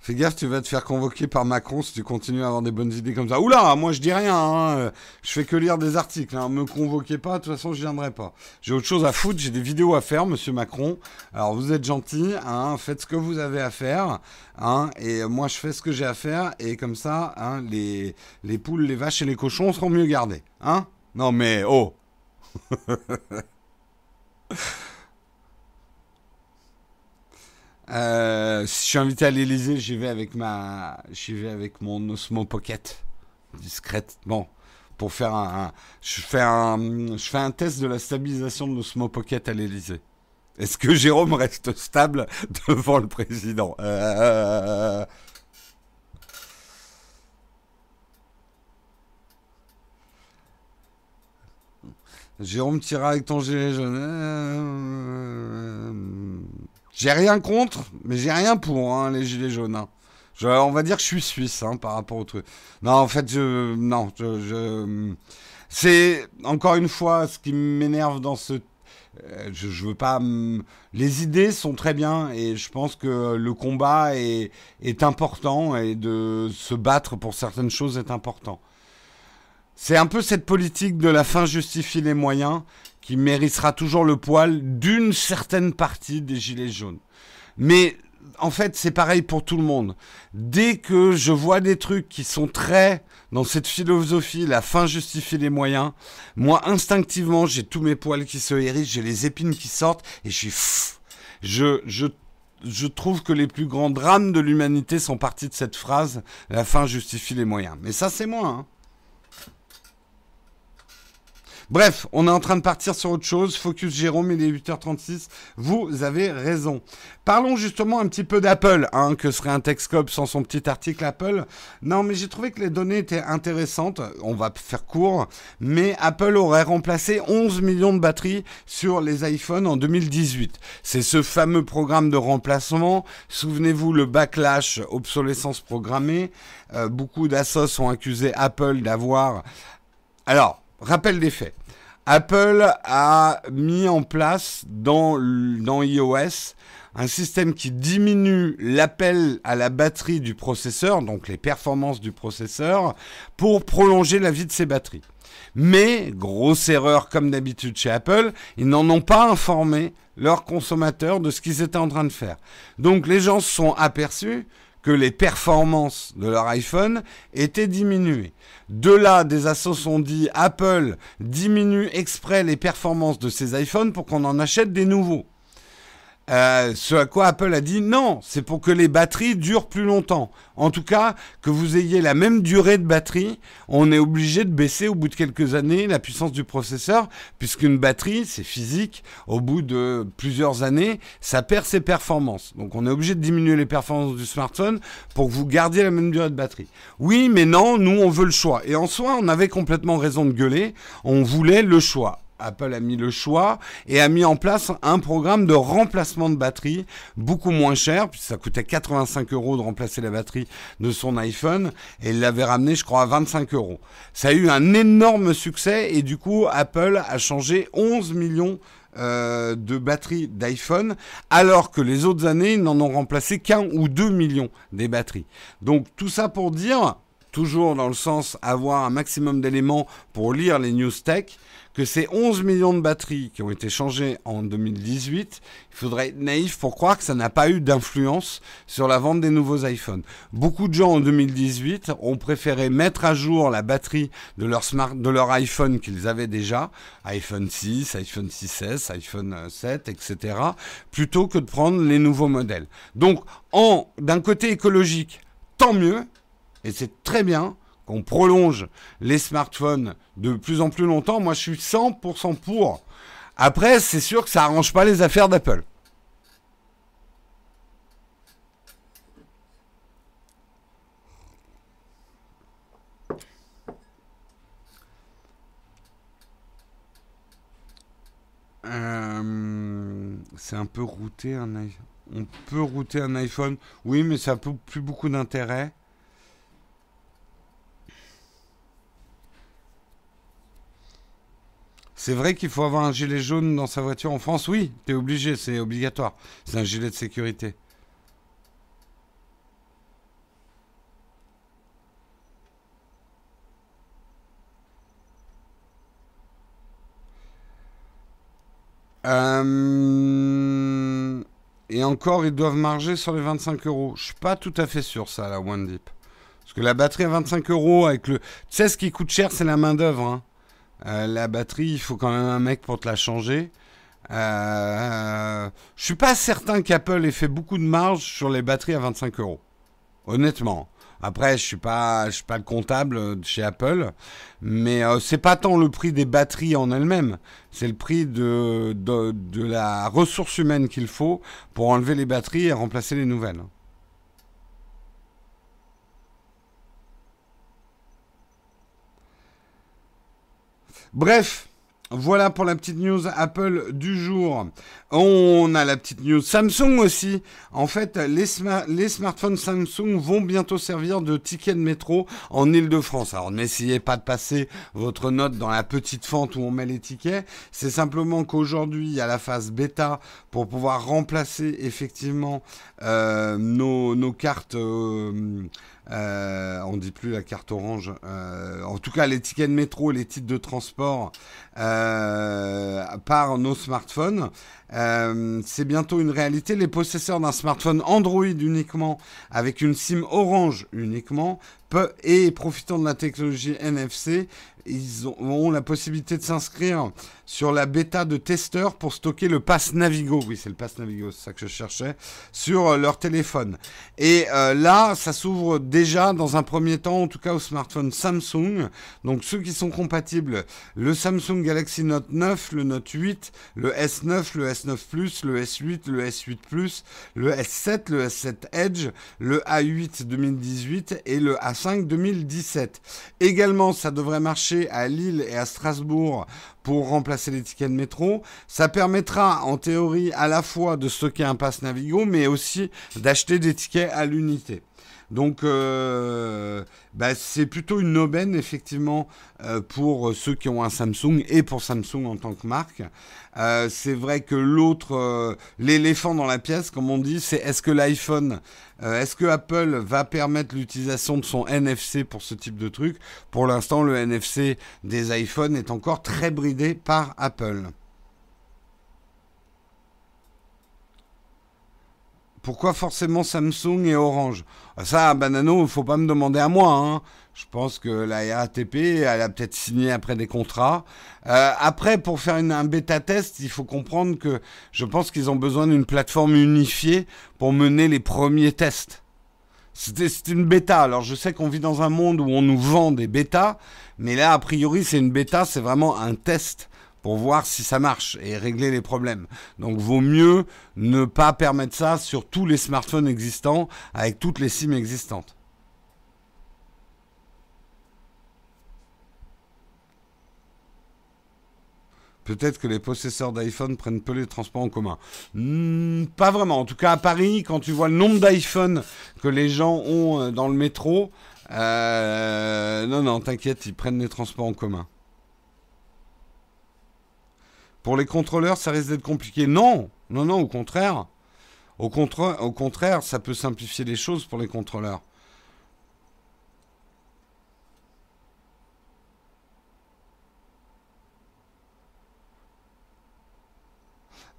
Fais gaffe, tu vas te faire convoquer par Macron si tu continues à avoir des bonnes idées comme ça. Oula, moi je dis rien, hein. je fais que lire des articles. Hein. Me convoquez pas, de toute façon je viendrai pas. J'ai autre chose à foutre, j'ai des vidéos à faire, monsieur Macron. Alors vous êtes gentil, hein, faites ce que vous avez à faire, et moi je fais ce que j'ai à faire, et comme ça, les, les poules, les vaches et les cochons seront mieux gardés. Non mais, oh Euh, si je suis invité à l'Elysée, j'y vais avec ma, j'y vais avec mon Osmo Pocket, discrète. Bon, pour faire un, je fais un, je fais un test de la stabilisation de l'Osmo Pocket à l'Elysée. Est-ce que Jérôme reste stable devant le président? Euh, Jérôme tira avec ton gilet jaune. Euh, j'ai rien contre, mais j'ai rien pour hein, les gilets jaunes. Hein. on va dire que je suis suisse hein, par rapport au truc. Non, en fait, je, non, c'est encore une fois ce qui m'énerve dans ce. Euh, je, veux pas. Les idées sont très bien et je pense que le combat est important et de se battre pour certaines choses est important. C'est un peu cette politique de la fin justifie les moyens qui méritera toujours le poil d'une certaine partie des gilets jaunes. Mais en fait, c'est pareil pour tout le monde. Dès que je vois des trucs qui sont très dans cette philosophie, la fin justifie les moyens, moi, instinctivement, j'ai tous mes poils qui se hérissent, j'ai les épines qui sortent, et je suis... Je, je, je trouve que les plus grands drames de l'humanité sont partis de cette phrase, la fin justifie les moyens. Mais ça, c'est moi. Hein. Bref, on est en train de partir sur autre chose. Focus Jérôme, il est 8h36. Vous avez raison. Parlons justement un petit peu d'Apple, hein, que serait un Texcope sans son petit article Apple. Non, mais j'ai trouvé que les données étaient intéressantes. On va faire court. Mais Apple aurait remplacé 11 millions de batteries sur les iPhones en 2018. C'est ce fameux programme de remplacement. Souvenez-vous, le backlash obsolescence programmée. Euh, beaucoup d'assos ont accusé Apple d'avoir... Alors, rappel des faits. Apple a mis en place dans, iOS un système qui diminue l'appel à la batterie du processeur, donc les performances du processeur, pour prolonger la vie de ses batteries. Mais, grosse erreur comme d'habitude chez Apple, ils n'en ont pas informé leurs consommateurs de ce qu'ils étaient en train de faire. Donc les gens se sont aperçus que les performances de leur iPhone étaient diminuées. De là, des assos ont dit Apple diminue exprès les performances de ses iPhones pour qu'on en achète des nouveaux. Euh, ce à quoi Apple a dit non, c'est pour que les batteries durent plus longtemps. En tout cas, que vous ayez la même durée de batterie, on est obligé de baisser au bout de quelques années la puissance du processeur, puisqu'une batterie, c'est physique, au bout de plusieurs années, ça perd ses performances. Donc on est obligé de diminuer les performances du smartphone pour que vous gardiez la même durée de batterie. Oui, mais non, nous on veut le choix. Et en soi, on avait complètement raison de gueuler, on voulait le choix. Apple a mis le choix et a mis en place un programme de remplacement de batterie beaucoup moins cher, puisque ça coûtait 85 euros de remplacer la batterie de son iPhone et il l'avait ramené, je crois, à 25 euros. Ça a eu un énorme succès et du coup, Apple a changé 11 millions euh, de batteries d'iPhone, alors que les autres années, ils n'en ont remplacé qu'un ou deux millions des batteries. Donc tout ça pour dire, toujours dans le sens avoir un maximum d'éléments pour lire les news tech, que ces 11 millions de batteries qui ont été changées en 2018, il faudrait être naïf pour croire que ça n'a pas eu d'influence sur la vente des nouveaux iPhones. Beaucoup de gens en 2018 ont préféré mettre à jour la batterie de leur, de leur iPhone qu'ils avaient déjà, iPhone 6, iPhone 6S, iPhone 7, etc., plutôt que de prendre les nouveaux modèles. Donc, d'un côté écologique, tant mieux, et c'est très bien, qu'on prolonge les smartphones de plus en plus longtemps, moi je suis 100% pour. Après, c'est sûr que ça arrange pas les affaires d'Apple. Euh, c'est un peu routé un iPhone. On peut router un iPhone, oui, mais ça n'a plus beaucoup d'intérêt. C'est vrai qu'il faut avoir un gilet jaune dans sa voiture en France? Oui, tu es obligé, c'est obligatoire. C'est un gilet de sécurité. Euh, et encore, ils doivent marger sur les 25 euros. Je suis pas tout à fait sûr, ça, la One Deep. Parce que la batterie à 25 euros avec le. Tu sais, ce qui coûte cher, c'est la main-d'œuvre. Hein. Euh, la batterie, il faut quand même un mec pour te la changer. Euh, je suis pas certain qu'Apple ait fait beaucoup de marge sur les batteries à 25 euros. Honnêtement. Après, je suis pas, suis pas le comptable chez Apple, mais euh, c'est pas tant le prix des batteries en elles-mêmes, c'est le prix de, de la ressource humaine qu'il faut pour enlever les batteries et remplacer les nouvelles. Bref, voilà pour la petite news Apple du jour. On a la petite news Samsung aussi. En fait, les, smartphones Samsung vont bientôt servir de ticket de métro en Ile-de-France. Alors n'essayez pas de passer votre note dans la petite fente où on met les tickets. C'est simplement qu'aujourd'hui, il y a la phase bêta pour pouvoir remplacer effectivement euh, nos, cartes. Euh, Euh, on dit plus la carte orange. Euh, en tout cas, les tickets de métro, les titres de transport euh, par nos smartphones. c'est bientôt une réalité. Les possesseurs d'un smartphone Android uniquement, avec une SIM orange uniquement, et profitant de la technologie NFC, ils ont, la possibilité de s'inscrire sur la bêta de testeurs pour stocker le pass Navigo. Oui, c'est le pass Navigo, c'est ça que je cherchais, sur euh, leur téléphone. Et euh, là, ça s'ouvre déjà dans un premier temps, en tout cas au smartphone Samsung. Donc ceux qui sont compatibles, le Samsung Galaxy Note 9, le Note 8, le S9, le S9 Plus, le S8, le S8 Plus, le S7, le S7 Edge, le A8 2018 et le A5 2017. Également, ça devrait marcher à Lille et à Strasbourg pour remplacer les tickets de métro. Ça permettra en théorie à la fois de stocker un pass Navigo, mais aussi d'acheter des tickets à l'unité. Donc, euh, bah, c'est plutôt une aubaine, effectivement, euh, pour ceux qui ont un Samsung et pour Samsung en tant que marque. Euh, c'est vrai que l'autre, l'éléphant dans la pièce, comme on dit, c'est est-ce que l'iPhone, est-ce que Apple va permettre l'utilisation de son NFC pour ce type de truc? Pour l'instant, le NFC des iPhones est encore très bridé par Apple. Pourquoi forcément Samsung et Orange? Ça, Banano, il faut pas me demander à moi. Hein. Je pense que la RATP, elle a peut-être signé après des contrats. Euh, après, pour faire un bêta test, il faut comprendre que je pense qu'ils ont besoin d'une plateforme unifiée pour mener les premiers tests. C'est une bêta. Alors, je sais qu'on vit dans un monde où on nous vend des bêtas, mais là, a priori, c'est une bêta, c'est vraiment un test pour voir si ça marche et régler les problèmes. Donc vaut mieux ne pas permettre ça sur tous les smartphones existants avec toutes les SIM existantes. Peut-être que les possesseurs d'iPhone prennent peu les transports en commun. Hmm, pas vraiment. En tout cas, à Paris, quand tu vois le nombre d'iPhone que les gens ont euh, dans le métro, euh, non, non, t'inquiète, ils prennent les transports en commun. Pour les contrôleurs, ça risque d'être compliqué. Non, non, non, au contraire. Au, contraire, ça peut simplifier les choses pour les contrôleurs.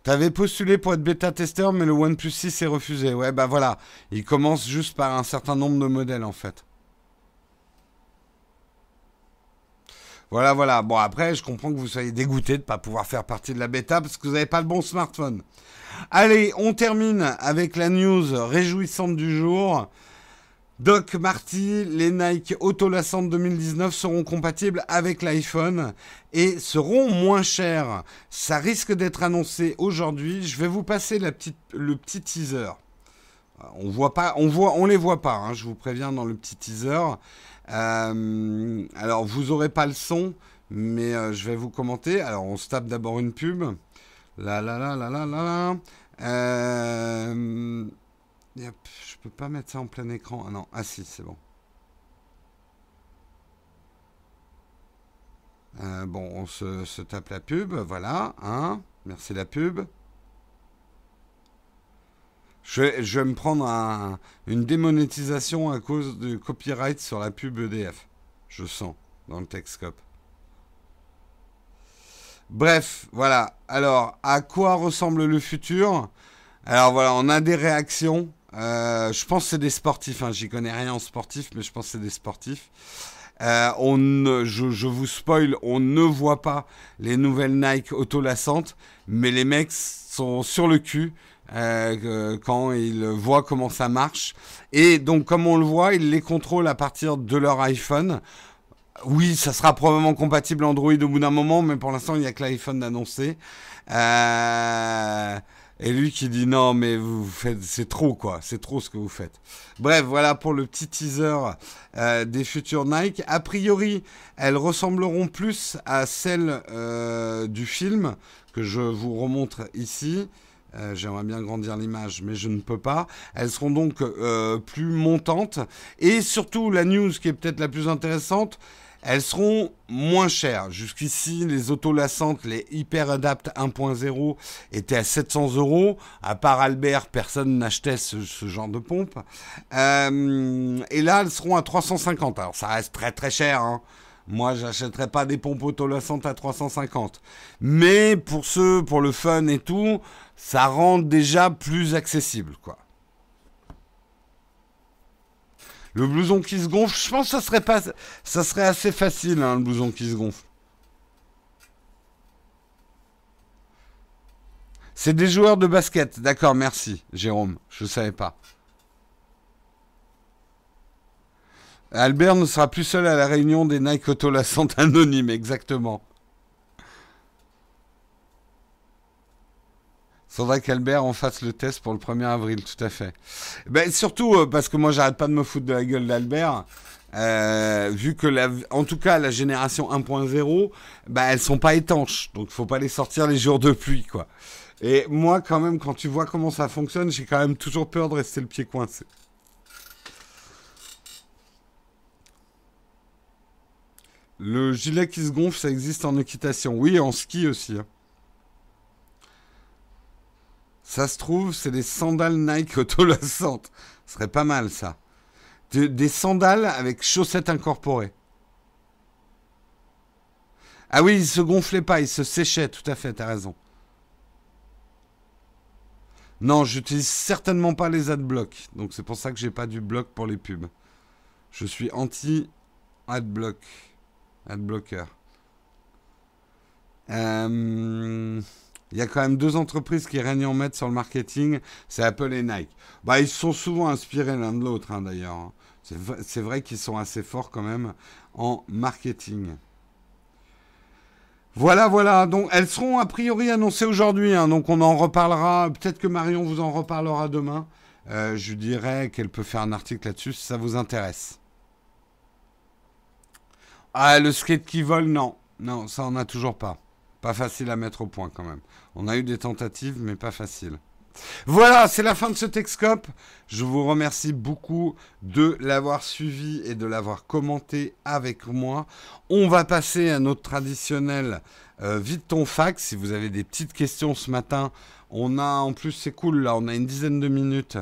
T'avais postulé pour être bêta-testeur, mais le OnePlus 6 est refusé. Ouais, bah voilà. Il commence juste par un certain nombre de modèles, en fait. Voilà, voilà. Bon, après, je comprends que vous soyez dégoûté de ne pas pouvoir faire partie de la bêta parce que vous n'avez pas le bon smartphone. Allez, on termine avec la news réjouissante du jour. Doc Marty, les Nike Autolassant 2019 seront compatibles avec l'iPhone et seront moins chers. Ça risque d'être annoncé aujourd'hui. Je vais vous passer le petit teaser. On voit pas, on voit, les voit pas. Hein, je vous préviens dans le petit teaser. Euh, alors, vous aurez pas le son, mais euh, je vais vous commenter. Alors, on se tape d'abord une pub. La la la la la la. Euh, je peux pas mettre ça en plein écran. Ah non, ah si, c'est bon. Euh, bon, on se, se, tape la pub, voilà. Hein Merci la pub. Je vais, me prendre une démonétisation à cause du copyright sur la pub EDF. Je sens dans le Texcope. Bref, voilà. Alors, à quoi ressemble le futur? Alors voilà, on a des réactions. Euh, je pense que c'est des sportifs. Hein. J'y connais rien en sportif, mais je pense que c'est des sportifs. Euh, on je, je, vous spoil, on ne voit pas les nouvelles Nike autolassantes, mais les mecs sont sur le cul. Euh, quand ils voient comment ça marche. Et donc, comme on le voit, ils les contrôlent à partir de leur iPhone. Oui, ça sera probablement compatible Android au bout d'un moment, mais pour l'instant, il n'y a que l'iPhone d'annoncer. Euh, et lui qui dit non, mais vous faites, c'est trop quoi, c'est trop ce que vous faites. Bref, voilà pour le petit teaser euh, des futures Nike. A priori, elles ressembleront plus à celles du film que je vous remontre ici. Euh, j'aimerais bien grandir l'image, mais je ne peux pas. Elles seront donc euh, plus montantes. Et surtout, la news qui est peut-être la plus intéressante, elles seront moins chères. Jusqu'ici, les autolassantes, les Hyper Adapt 1.0 étaient à 700 euros. À part Albert, personne n'achetait ce, genre de pompe. Euh, et là, elles seront à 350. Alors, ça reste très très cher. Hein. Moi, j'achèterais pas des pompes autolassantes à 350. Mais pour ceux, pour le fun et tout, ça rend déjà plus accessible, quoi. Le blouson qui se gonfle, je pense que ça serait, pas, ça serait assez facile, hein, le blouson qui se gonfle. C'est des joueurs de basket. D'accord, merci, Jérôme. Je ne savais pas. Albert ne sera plus seul à la réunion des Nike Autolassantes anonymes, exactement. Faudrait qu'Albert en fasse le test pour le 1er avril, tout à fait. Ben, surtout euh, parce que moi, j'arrête pas de me foutre de la gueule d'Albert. Euh, vu que, la, en tout cas, la génération 1.0, ben, elles sont pas étanches. Donc, faut pas les sortir les jours de pluie, quoi. Et moi, quand même, quand tu vois comment ça fonctionne, j'ai quand même toujours peur de rester le pied coincé. Le gilet qui se gonfle, ça existe en équitation. Oui, en ski aussi. Hein. Ça se trouve, c'est des sandales Nike autolassantes. Ce serait pas mal, ça. des sandales avec chaussettes incorporées. Ah oui, il se gonflait pas, il se séchait, tout à fait, t'as raison. Non, j'utilise certainement pas les adblock. Donc c'est pour ça que j'ai pas du bloc pour les pubs. Je suis anti adblock. Adblocker. Euh... Il y a quand même deux entreprises qui règnent en maître sur le marketing, c'est Apple et Nike. Bah, ils sont souvent inspirés l'un de l'autre, hein, d'ailleurs. Hein. C'est vrai qu'ils sont assez forts quand même en marketing. Voilà, voilà. Donc, elles seront a priori annoncées aujourd'hui. Hein. donc, on en reparlera. Peut-être que Marion vous en reparlera demain. Euh, je dirais qu'elle peut faire un article là-dessus si ça vous intéresse. Ah, le skate qui vole, non. Non, ça, on n'a toujours pas. Pas facile à mettre au point quand même. On a eu des tentatives, mais pas facile. Voilà, c'est la fin de ce Texcope. Je vous remercie beaucoup de l'avoir suivi et de l'avoir commenté avec moi. On va passer à notre traditionnel euh, ton fax. Si vous avez des petites questions ce matin, on a, en plus, c'est cool, là, on a une dizaine de minutes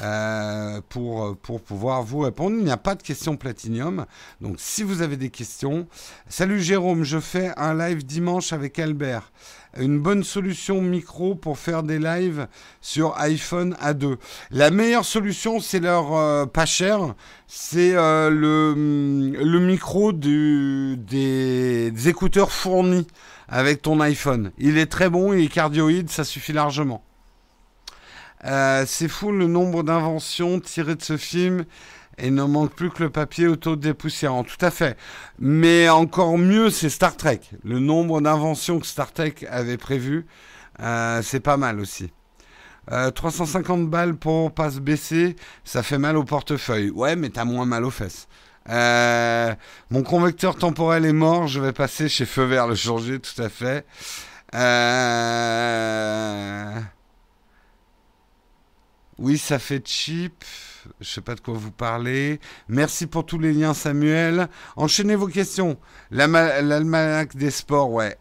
euh, pour, pouvoir vous répondre. Il n'y a pas de questions platinium. Donc, si vous avez des questions, salut Jérôme, je fais un live dimanche avec Albert. Une bonne solution micro pour faire des lives sur iPhone A2. La meilleure solution, c'est leur euh, pas cher, c'est euh, le, micro des écouteurs fournis avec ton iPhone. Il est très bon, il est cardioïde, ça suffit largement. Euh, c'est fou le nombre d'inventions tirées de ce film et ne manque plus que le papier auto-dépoussiérant. Tout à fait. Mais encore mieux, c'est Star Trek. Le nombre d'inventions que Star Trek avait prévu, euh, c'est pas mal aussi. 350 euh, balles pour passe baisser, ça fait mal au portefeuille. Ouais, mais t'as moins mal aux fesses. Euh, mon convecteur temporel est mort, je vais passer chez Feu Vert le jour tout à fait. Euh, oui, ça fait cheap. Je sais pas de quoi vous parlez. Merci pour tous les liens, Samuel. Enchaînez vos questions. L'almanach des sports, ouais.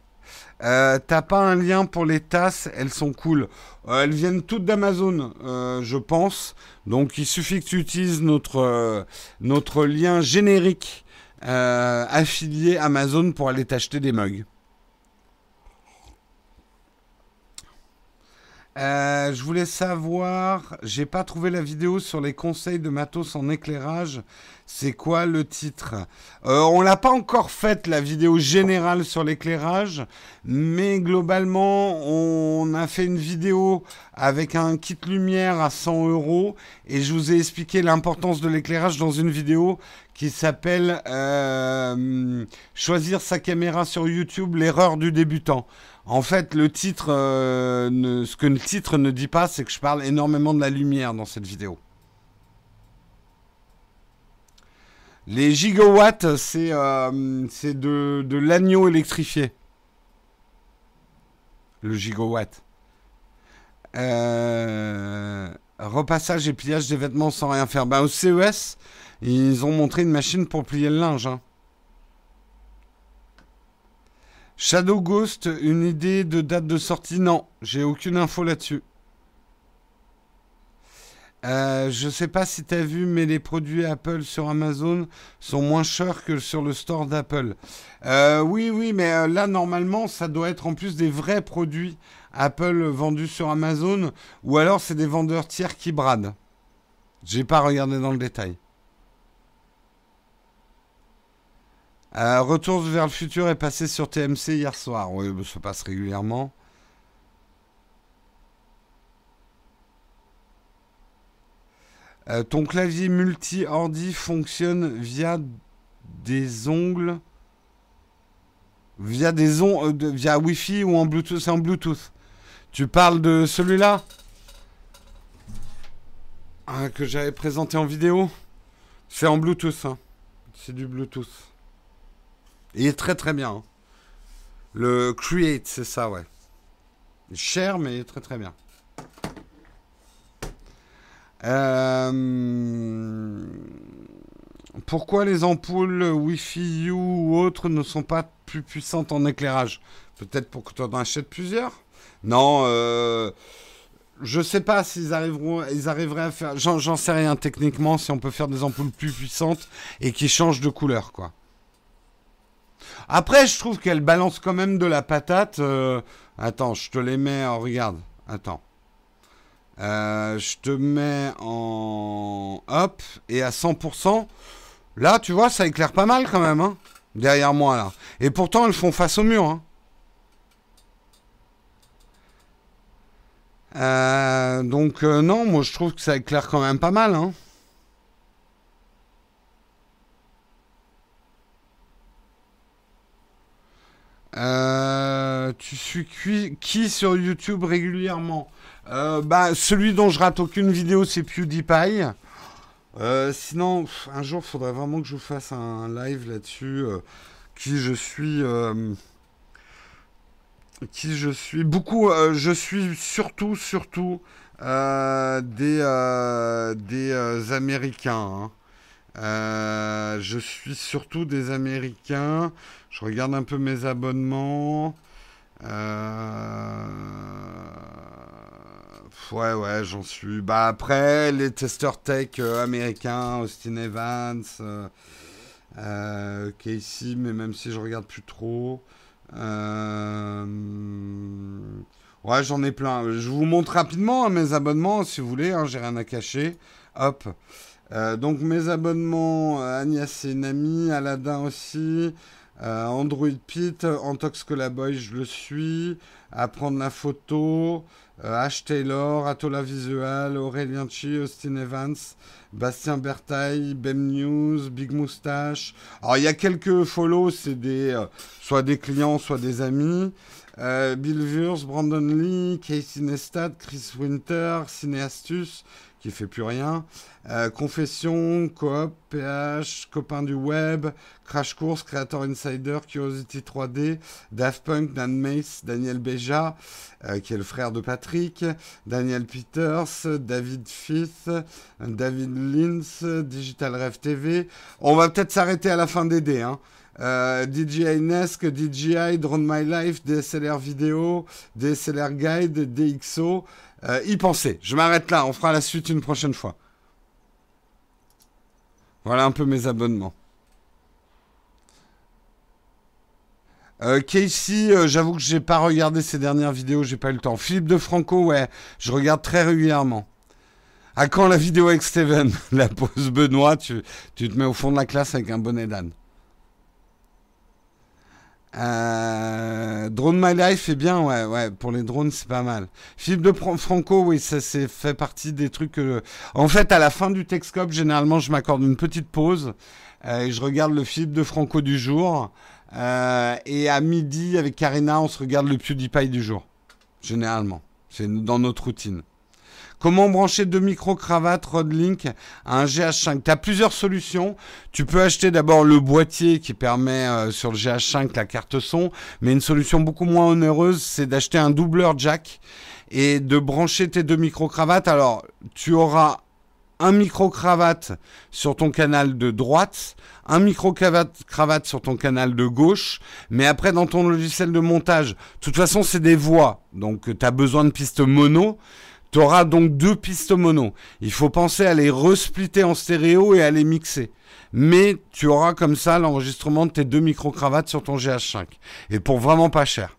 Euh, t'as pas un lien pour les tasses Elles sont cool. Euh, elles viennent toutes d'Amazon, euh, je pense. Donc il suffit que tu utilises notre, notre lien générique affilié Amazon pour aller t'acheter des mugs. Je voulais savoir, j'ai pas trouvé la vidéo sur les conseils de matos en éclairage. C'est quoi le titre? Euh, On l'a pas encore faite la vidéo générale sur l'éclairage, mais globalement on a fait une vidéo avec un kit lumière à 100 euros et je vous ai expliqué l'importance de l'éclairage dans une vidéo qui s'appelle euh, Choisir sa caméra sur YouTube, l'erreur du débutant. En fait, le titre, euh, ce que le titre ne dit pas, c'est que je parle énormément de la lumière dans cette vidéo. Les gigawatts, c'est euh, de, l'agneau électrifié. Le gigawatt. Euh, repassage et pliage des vêtements sans rien faire. Ben, au CES, ils ont montré une machine pour plier le linge. Hein. Shadow Ghost, une idée de date de sortie? Non, j'ai aucune info là-dessus. Euh, je sais pas si tu as vu, mais les produits Apple sur Amazon sont moins chers que sur le store d'Apple. Euh, oui, oui, mais euh, là, normalement, ça doit être en plus des vrais produits Apple vendus sur Amazon, ou alors c'est des vendeurs tiers qui bradent. J'ai pas regardé dans le détail. Retour vers le futur est passé sur TMC hier soir. Oui, ça passe régulièrement. Euh, ton clavier multi-ordi fonctionne via des ongles. Via des ongles. Euh, via Wi-Fi ou en Bluetooth C'est en Bluetooth. Tu parles de celui-là ah, Que j'avais présenté en vidéo? C'est en Bluetooth. Hein. C'est du Bluetooth. Il est très très bien. Hein. Le Create, c'est ça, ouais. Cher, mais très très bien. Euh, pourquoi les ampoules Wi-Fi U ou autres ne sont pas plus puissantes en éclairage? Peut-être pour que tu en achètes plusieurs? Non, euh, je sais pas s'ils arriveront, ils arriveraient à faire. J'en sais rien techniquement si on peut faire des ampoules plus puissantes et qui changent de couleur, quoi. Après, je trouve qu'elles balancent quand même de la patate. Euh, attends, je te les mets. regarde, attends. Euh, je te mets en hop et à 100%. Là, tu vois, ça éclaire pas mal quand même, hein, derrière moi là. Et pourtant, elles font face au mur. Hein. Euh, donc non, moi je trouve que ça éclaire quand même pas mal. Hein. Tu suis qui sur YouTube régulièrement? Euh, bah, celui dont je rate aucune vidéo, c'est PewDiePie. Euh, sinon, un jour, il faudrait vraiment que je vous fasse un live là-dessus. Euh, qui je suis. qui je suis. Beaucoup. je suis surtout, surtout des, des Américains. Hein. je suis surtout des Américains. Je regarde un peu mes abonnements. Euh ouais, ouais, j'en suis. Bah après, les testeurs tech euh, américains, Austin Evans, euh, euh, Casey, mais même si je regarde plus trop. Ouais, j'en ai plein. Je vous montre rapidement hein, mes abonnements, si vous voulez. Hein, J'ai rien à cacher. Hop. donc mes abonnements, Agnès et Nami, Aladdin aussi. Android Pit, Antox Colaboy, je le suis. Apprendre la photo. H. Taylor, Atola Visual, Aurélien Chi, Austin Evans, Bastien Bertaille, Bem News, Big Moustache. Alors il y a quelques follow, c'est des euh, soit des clients, soit des amis. Euh, Bill Wurz, Brandon Lee, Casey Nestat, Chris Winter, Cineastus, qui fait plus rien. Euh, Confession, Coop, PH, Copain du Web, Crash Course, Creator Insider, Curiosity 3D, Daft Punk, Dan Mace, Daniel Beja, euh, qui est le frère de Patrick, Daniel Peters, David Fith, David Lins, Digital Rev TV. On va peut-être s'arrêter à la fin des dés. Hein. Euh, DJI Nesk, DJI, Drone My Life, DSLR Vidéo, DSLR Guide, DxO. Euh, y penser. Je m'arrête là. On fera la suite une prochaine fois. Voilà un peu mes abonnements. Euh, Casey, j'avoue que j'ai pas regardé ses dernières vidéos, j'ai pas eu le temps. Philippe de Franco, ouais, je regarde très régulièrement. À quand la vidéo avec Steven? La pause Benoît, tu, tu te mets au fond de la classe avec un bonnet d'âne. Euh, Drone My Life est bien, ouais, ouais. Pour les drones, c'est pas mal. Philippe de Franco, oui, ça c'est fait partie des trucs que. En fait, à la fin du Texcope, généralement, je m'accorde une petite pause euh, et je regarde le Philippe de Franco du jour. Euh, et à midi, avec Karina, on se regarde le PewDiePie du jour. Généralement, c'est dans notre routine. Comment brancher deux micro-cravates Rodlink à un GH5 Tu as plusieurs solutions. Tu peux acheter d'abord le boîtier qui permet euh, sur le GH5 la carte son, mais une solution beaucoup moins onéreuse, c'est d'acheter un doubleur jack et de brancher tes deux micro-cravates. Alors, tu auras un micro-cravate sur ton canal de droite, un micro-cravate sur ton canal de gauche, mais après dans ton logiciel de montage, de toute façon c'est des voix, donc tu as besoin de pistes mono, tu auras donc deux pistes mono. Il faut penser à les resplitter en stéréo et à les mixer. Mais tu auras comme ça l'enregistrement de tes deux micro-cravates sur ton GH5. Et pour vraiment pas cher.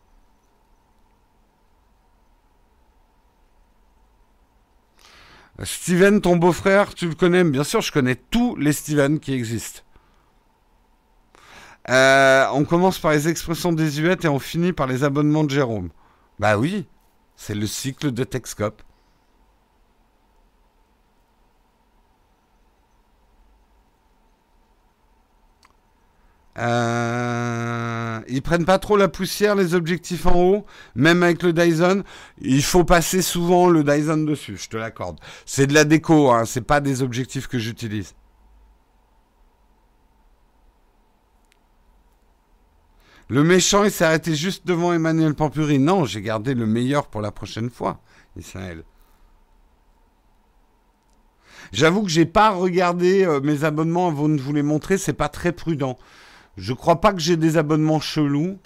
Steven, ton beau-frère, tu le connais? Bien sûr, je connais tous les Steven qui existent. Euh, on commence par les expressions désuètes et on finit par les abonnements de Jérôme. Bah oui, c'est le cycle de Texcope. Euh, ils prennent pas trop la poussière les objectifs en haut, même avec le Dyson. Il faut passer souvent le Dyson dessus, je te l'accorde. C'est de la déco, hein, c'est pas des objectifs que j'utilise. Le méchant, il s'est arrêté juste devant Emmanuel Pampuri. Non, j'ai gardé le meilleur pour la prochaine fois, Israël. J'avoue que j'ai pas regardé euh, mes abonnements avant de vous les montrer, c'est pas très prudent. Je crois pas que j'ai des abonnements chelous.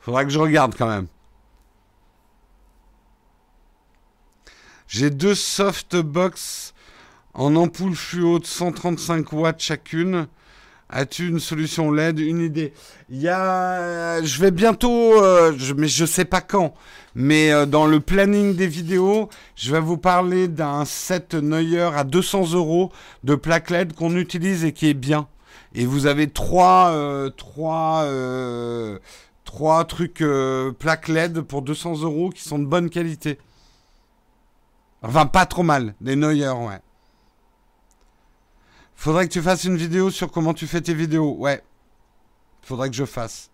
Faudra que je regarde quand même. J'ai deux softbox en ampoule fluo de 135 watts chacune. As-tu une solution LED, une idée? Il y a, je vais bientôt, euh, je, mais je sais pas quand. Mais euh, dans le planning des vidéos, je vais vous parler d'un set Neuer à 200 euros de plaque LED qu'on utilise et qui est bien. Et vous avez trois, euh, trois, euh, trois trucs euh, plaques LED pour 200 euros qui sont de bonne qualité. Enfin, pas trop mal. Des Neuer, ouais. Faudrait que tu fasses une vidéo sur comment tu fais tes vidéos. Ouais. Faudrait que je fasse.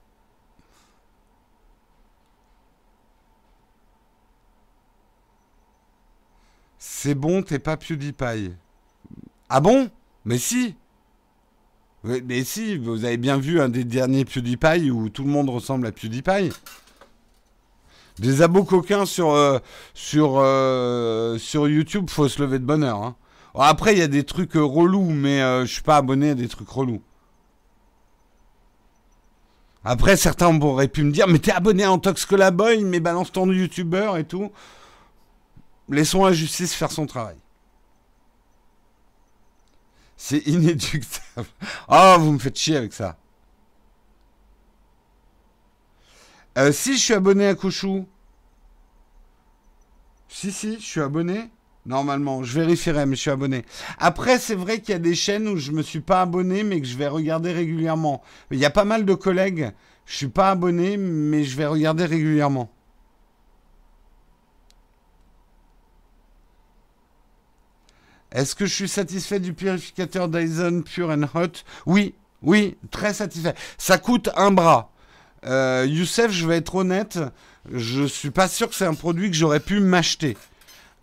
C'est bon, t'es pas PewDiePie. Ah bon? Mais si mais si, vous avez bien vu un des derniers PewDiePie où tout le monde ressemble à PewDiePie. Des abos coquins sur, euh, sur, euh, sur YouTube, faut se lever de bonheur. Hein. Après, il y a des trucs euh, relous, mais je suis pas abonné à des trucs relous. Après, certains auraient pu me dire, mais t'es abonné à Antox Colaboy, mais balance ton YouTuber et tout. Laissons la justice faire son travail. C'est inéductable. Ah, vous me faites chier avec ça. Euh, si je suis abonné à Couchou. Si, si, je suis abonné. Normalement, je vérifierai, mais je suis abonné. Après, c'est vrai qu'il y a des chaînes où je me suis pas abonné, mais que je vais regarder régulièrement. Il y a pas mal de collègues, je suis pas abonné, mais je vais regarder régulièrement. Est-ce que je suis satisfait du purificateur Dyson Pure and Hot? Oui, oui, très satisfait. Ça coûte un bras. Euh, Youssef, je vais être honnête, je suis pas sûr que c'est un produit que j'aurais pu m'acheter.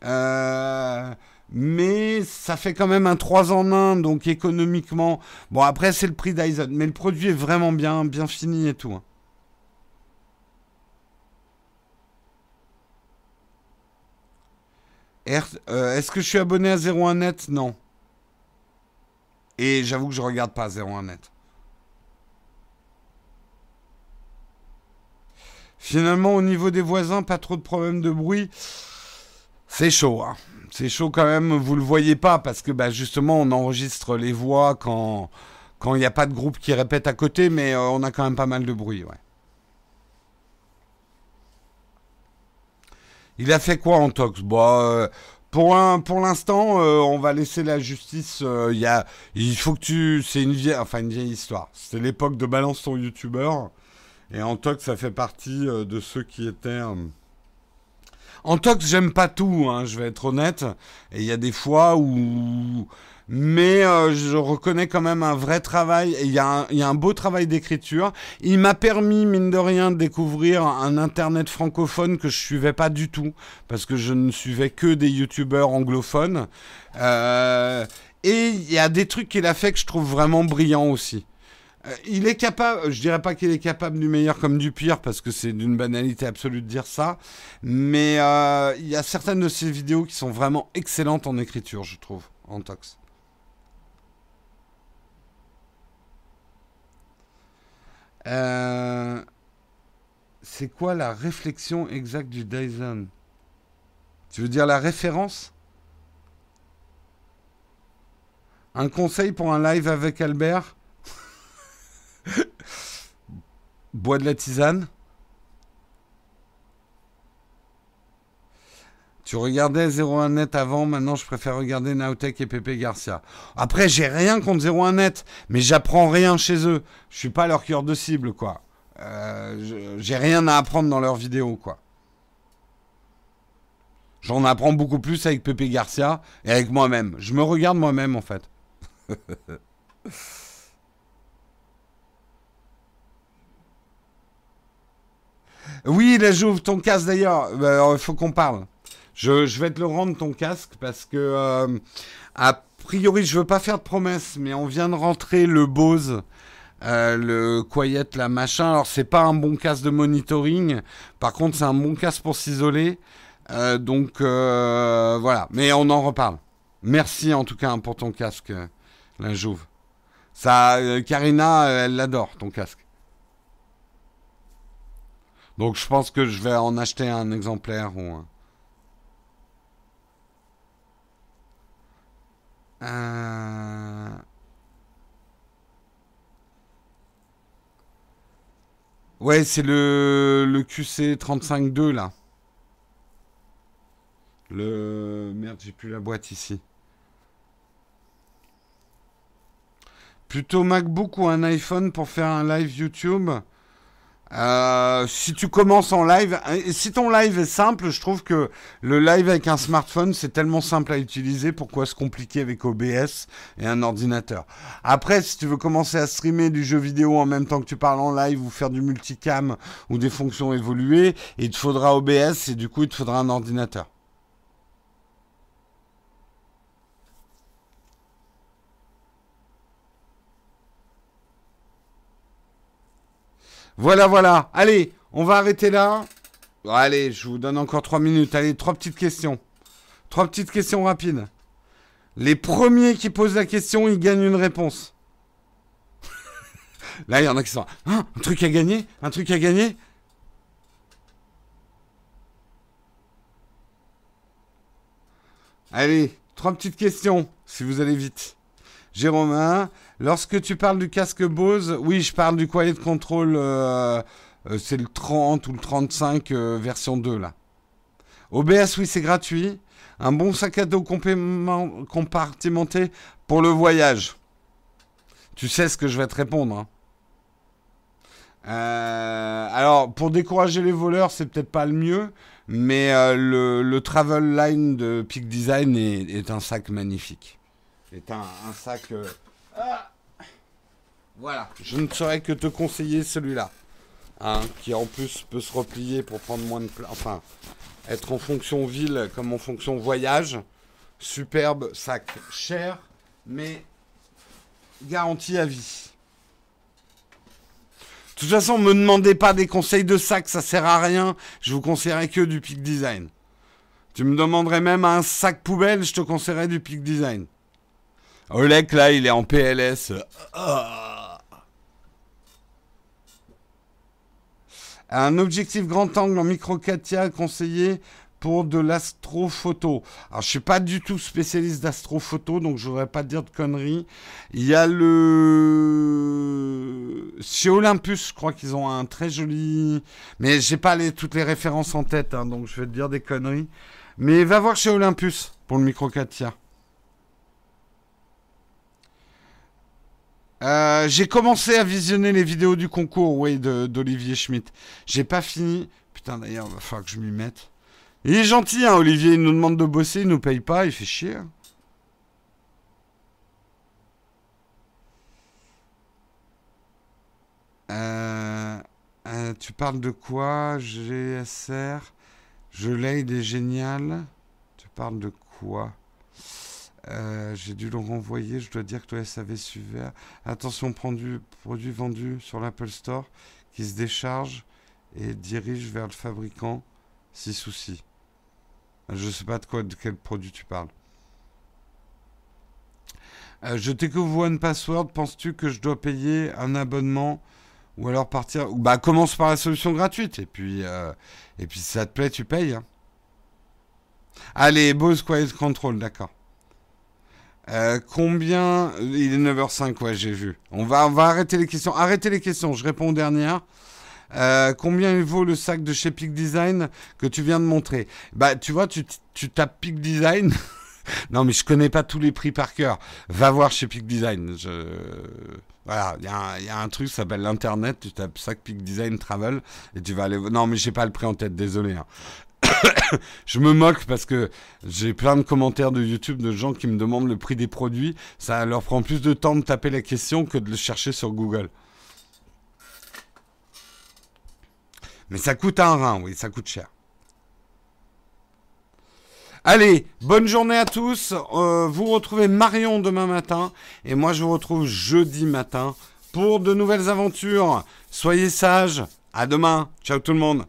Euh, mais ça fait quand même un 3 en 1, donc économiquement. Bon, après, c'est le prix Dyson, mais le produit est vraiment bien, bien fini et tout. Euh, est-ce que je suis abonné à 01net Non. Et j'avoue que je regarde pas 01net. Finalement, au niveau des voisins, pas trop de problèmes de bruit. C'est chaud, hein. C'est chaud quand même, vous le voyez pas, parce que bah, justement, on enregistre les voix quand il n'y a pas de groupe qui répète à côté, mais euh, on a quand même pas mal de bruit. Il a fait quoi en tox? Bah, euh, pour, pour l'instant, euh, on va laisser la justice. Euh, il faut que tu. C'est une vieille, enfin une vieille histoire. C'était l'époque de balance ton youtubeur. Et en tox, ça fait partie de ceux qui étaient. En tox, j'aime pas tout, hein, je vais être honnête. Et il y a des fois où mais euh, je reconnais quand même un vrai travail. Il y, a un beau travail d'écriture. Il m'a permis, mine de rien, de découvrir un Internet francophone que je suivais pas du tout, parce que je ne suivais que des youtubeurs anglophones. Euh, et il y a des trucs qu'il a fait que je trouve vraiment brillants aussi. Euh, il est capable, je dirais pas qu'il est capable du meilleur comme du pire parce que c'est d'une banalité absolue de dire ça, mais il y a certaines de ses vidéos qui sont vraiment excellentes en écriture, je trouve. en tox. C'est quoi la réflexion exacte du Dyson? Tu veux dire la référence? Un conseil pour un live avec Albert? Bois de la tisane? Tu regardais 01net avant, maintenant je préfère regarder Naotech et Pepe Garcia. Après, j'ai rien contre 01net, mais j'apprends rien chez eux. Je suis pas leur cœur de cible, quoi. Euh, j'ai rien à apprendre dans leurs vidéos, quoi. J'en apprends beaucoup plus avec Pepe Garcia et avec moi-même. Je me regarde moi-même, en fait. oui, là, j'ouvre ton casque d'ailleurs. Il bah, faut qu'on parle. Je, vais te le rendre ton casque parce que, euh, a priori, je veux pas faire de promesses, mais on vient de rentrer le Bose. Euh, le Quiet, la machin. Alors, c'est pas un bon casque de monitoring. Par contre, c'est un bon casque pour s'isoler. Euh, donc, voilà. Mais on en reparle. Merci en tout cas pour ton casque, la Jouve. Ça, Karina, elle l'adore, ton casque. Donc, je pense que je vais en acheter un exemplaire ou un. Euh, ouais, c'est le, le QC35-2 là. Le... Merde, j'ai plus la boîte ici. Plutôt MacBook ou un iPhone pour faire un live YouTube? Euh, si tu commences en live, si ton live est simple, je trouve que le live avec un smartphone, c'est tellement simple à utiliser, pourquoi se compliquer avec OBS et un ordinateur? Après, si tu veux commencer à streamer du jeu vidéo en même temps que tu parles en live ou faire du multicam ou des fonctions évoluées, il te faudra OBS et du coup, il te faudra un ordinateur. Voilà, voilà. Allez, on va arrêter là. Allez, je vous donne encore trois minutes. Allez, trois petites questions. Trois petites questions rapides. Les premiers qui posent la question, ils gagnent une réponse. Là, il y en a qui sont... Hein, un truc à gagner Un truc à gagner Allez, trois petites questions, si vous allez vite. Jérôme, lorsque tu parles du casque Bose, oui, je parle du Quiet Control, euh, euh, c'est le 30 ou le 35 euh, version 2 là. OBS, oui, c'est gratuit. Un bon sac à dos compartimenté pour le voyage. Tu sais ce que je vais te répondre. Hein. alors, pour décourager les voleurs, c'est peut-être pas le mieux, mais le, Travel Line de Peak Design est un sac magnifique c'est un, sac. Euh, ah. voilà, je ne saurais que te conseiller celui-là. Hein, qui en plus peut se replier pour prendre moins de place. Enfin, être en fonction ville comme en fonction voyage. Superbe sac. Cher, mais garanti à vie. De toute façon, me demandez pas des conseils de sac, ça sert à rien. Je vous conseillerais que du Peak Design. Tu me demanderais même un sac poubelle, je te conseillerais du Peak Design. Olek, là, il est en PLS. Un objectif grand angle en micro 4 conseillé pour de l'astrophoto. Alors, je suis pas du tout spécialiste d'astrophoto, donc je voudrais pas dire de conneries. Il y a le chez Olympus, je crois qu'ils ont un très joli, mais j'ai pas les... toutes les références en tête, hein, donc je vais te dire des conneries. Mais va voir chez Olympus pour le micro 4 Euh, j'ai commencé à visionner les vidéos du concours, oui, d'Olivier Schmitt. J'ai pas fini. Putain, d'ailleurs, il va falloir que je m'y mette. Il est gentil, hein, Olivier. Il nous demande de bosser, il nous paye pas, il fait chier. Euh, euh, tu parles de quoi GSR Je l'ai, il est génial. Tu parles de quoi? Euh, j'ai dû le renvoyer. Je dois dire que le SAV suivait. Attention, produit, produit vendu sur l'Apple Store qui se décharge et dirige vers le fabricant si souci. Je ne sais pas de quoi, de quel produit tu parles. Euh, je découvre One Password. Penses-tu que je dois payer un abonnement ou alors partir? Bah, commence par la solution gratuite. Et puis, euh, et puis si ça te plaît, tu payes. Hein. Allez, Bose Quiet Control, d'accord. Euh, combien Il est 9h05, ouais, j'ai vu. On va, on va arrêter les questions. Arrêtez les questions, je réponds aux dernières. Euh, combien il vaut le sac de chez Peak Design que tu viens de montrer? Bah, tu vois, tu, tu tapes Peak Design. non, mais je connais pas tous les prix par cœur. Va voir chez Peak Design. Je... Voilà, il y, a un truc qui s'appelle l'Internet. Tu tapes sac Peak Design Travel et tu vas aller. Non, mais j'ai pas le prix en tête, désolé. Hein. je me moque parce que j'ai plein de commentaires de YouTube de gens qui me demandent le prix des produits. Ça leur prend plus de temps de taper la question que de le chercher sur Google. Mais ça coûte un rein, oui, ça coûte cher. Allez, bonne journée à tous. Euh, vous retrouvez Marion demain matin et moi je vous retrouve jeudi matin pour de nouvelles aventures. Soyez sages. À demain. Ciao tout le monde.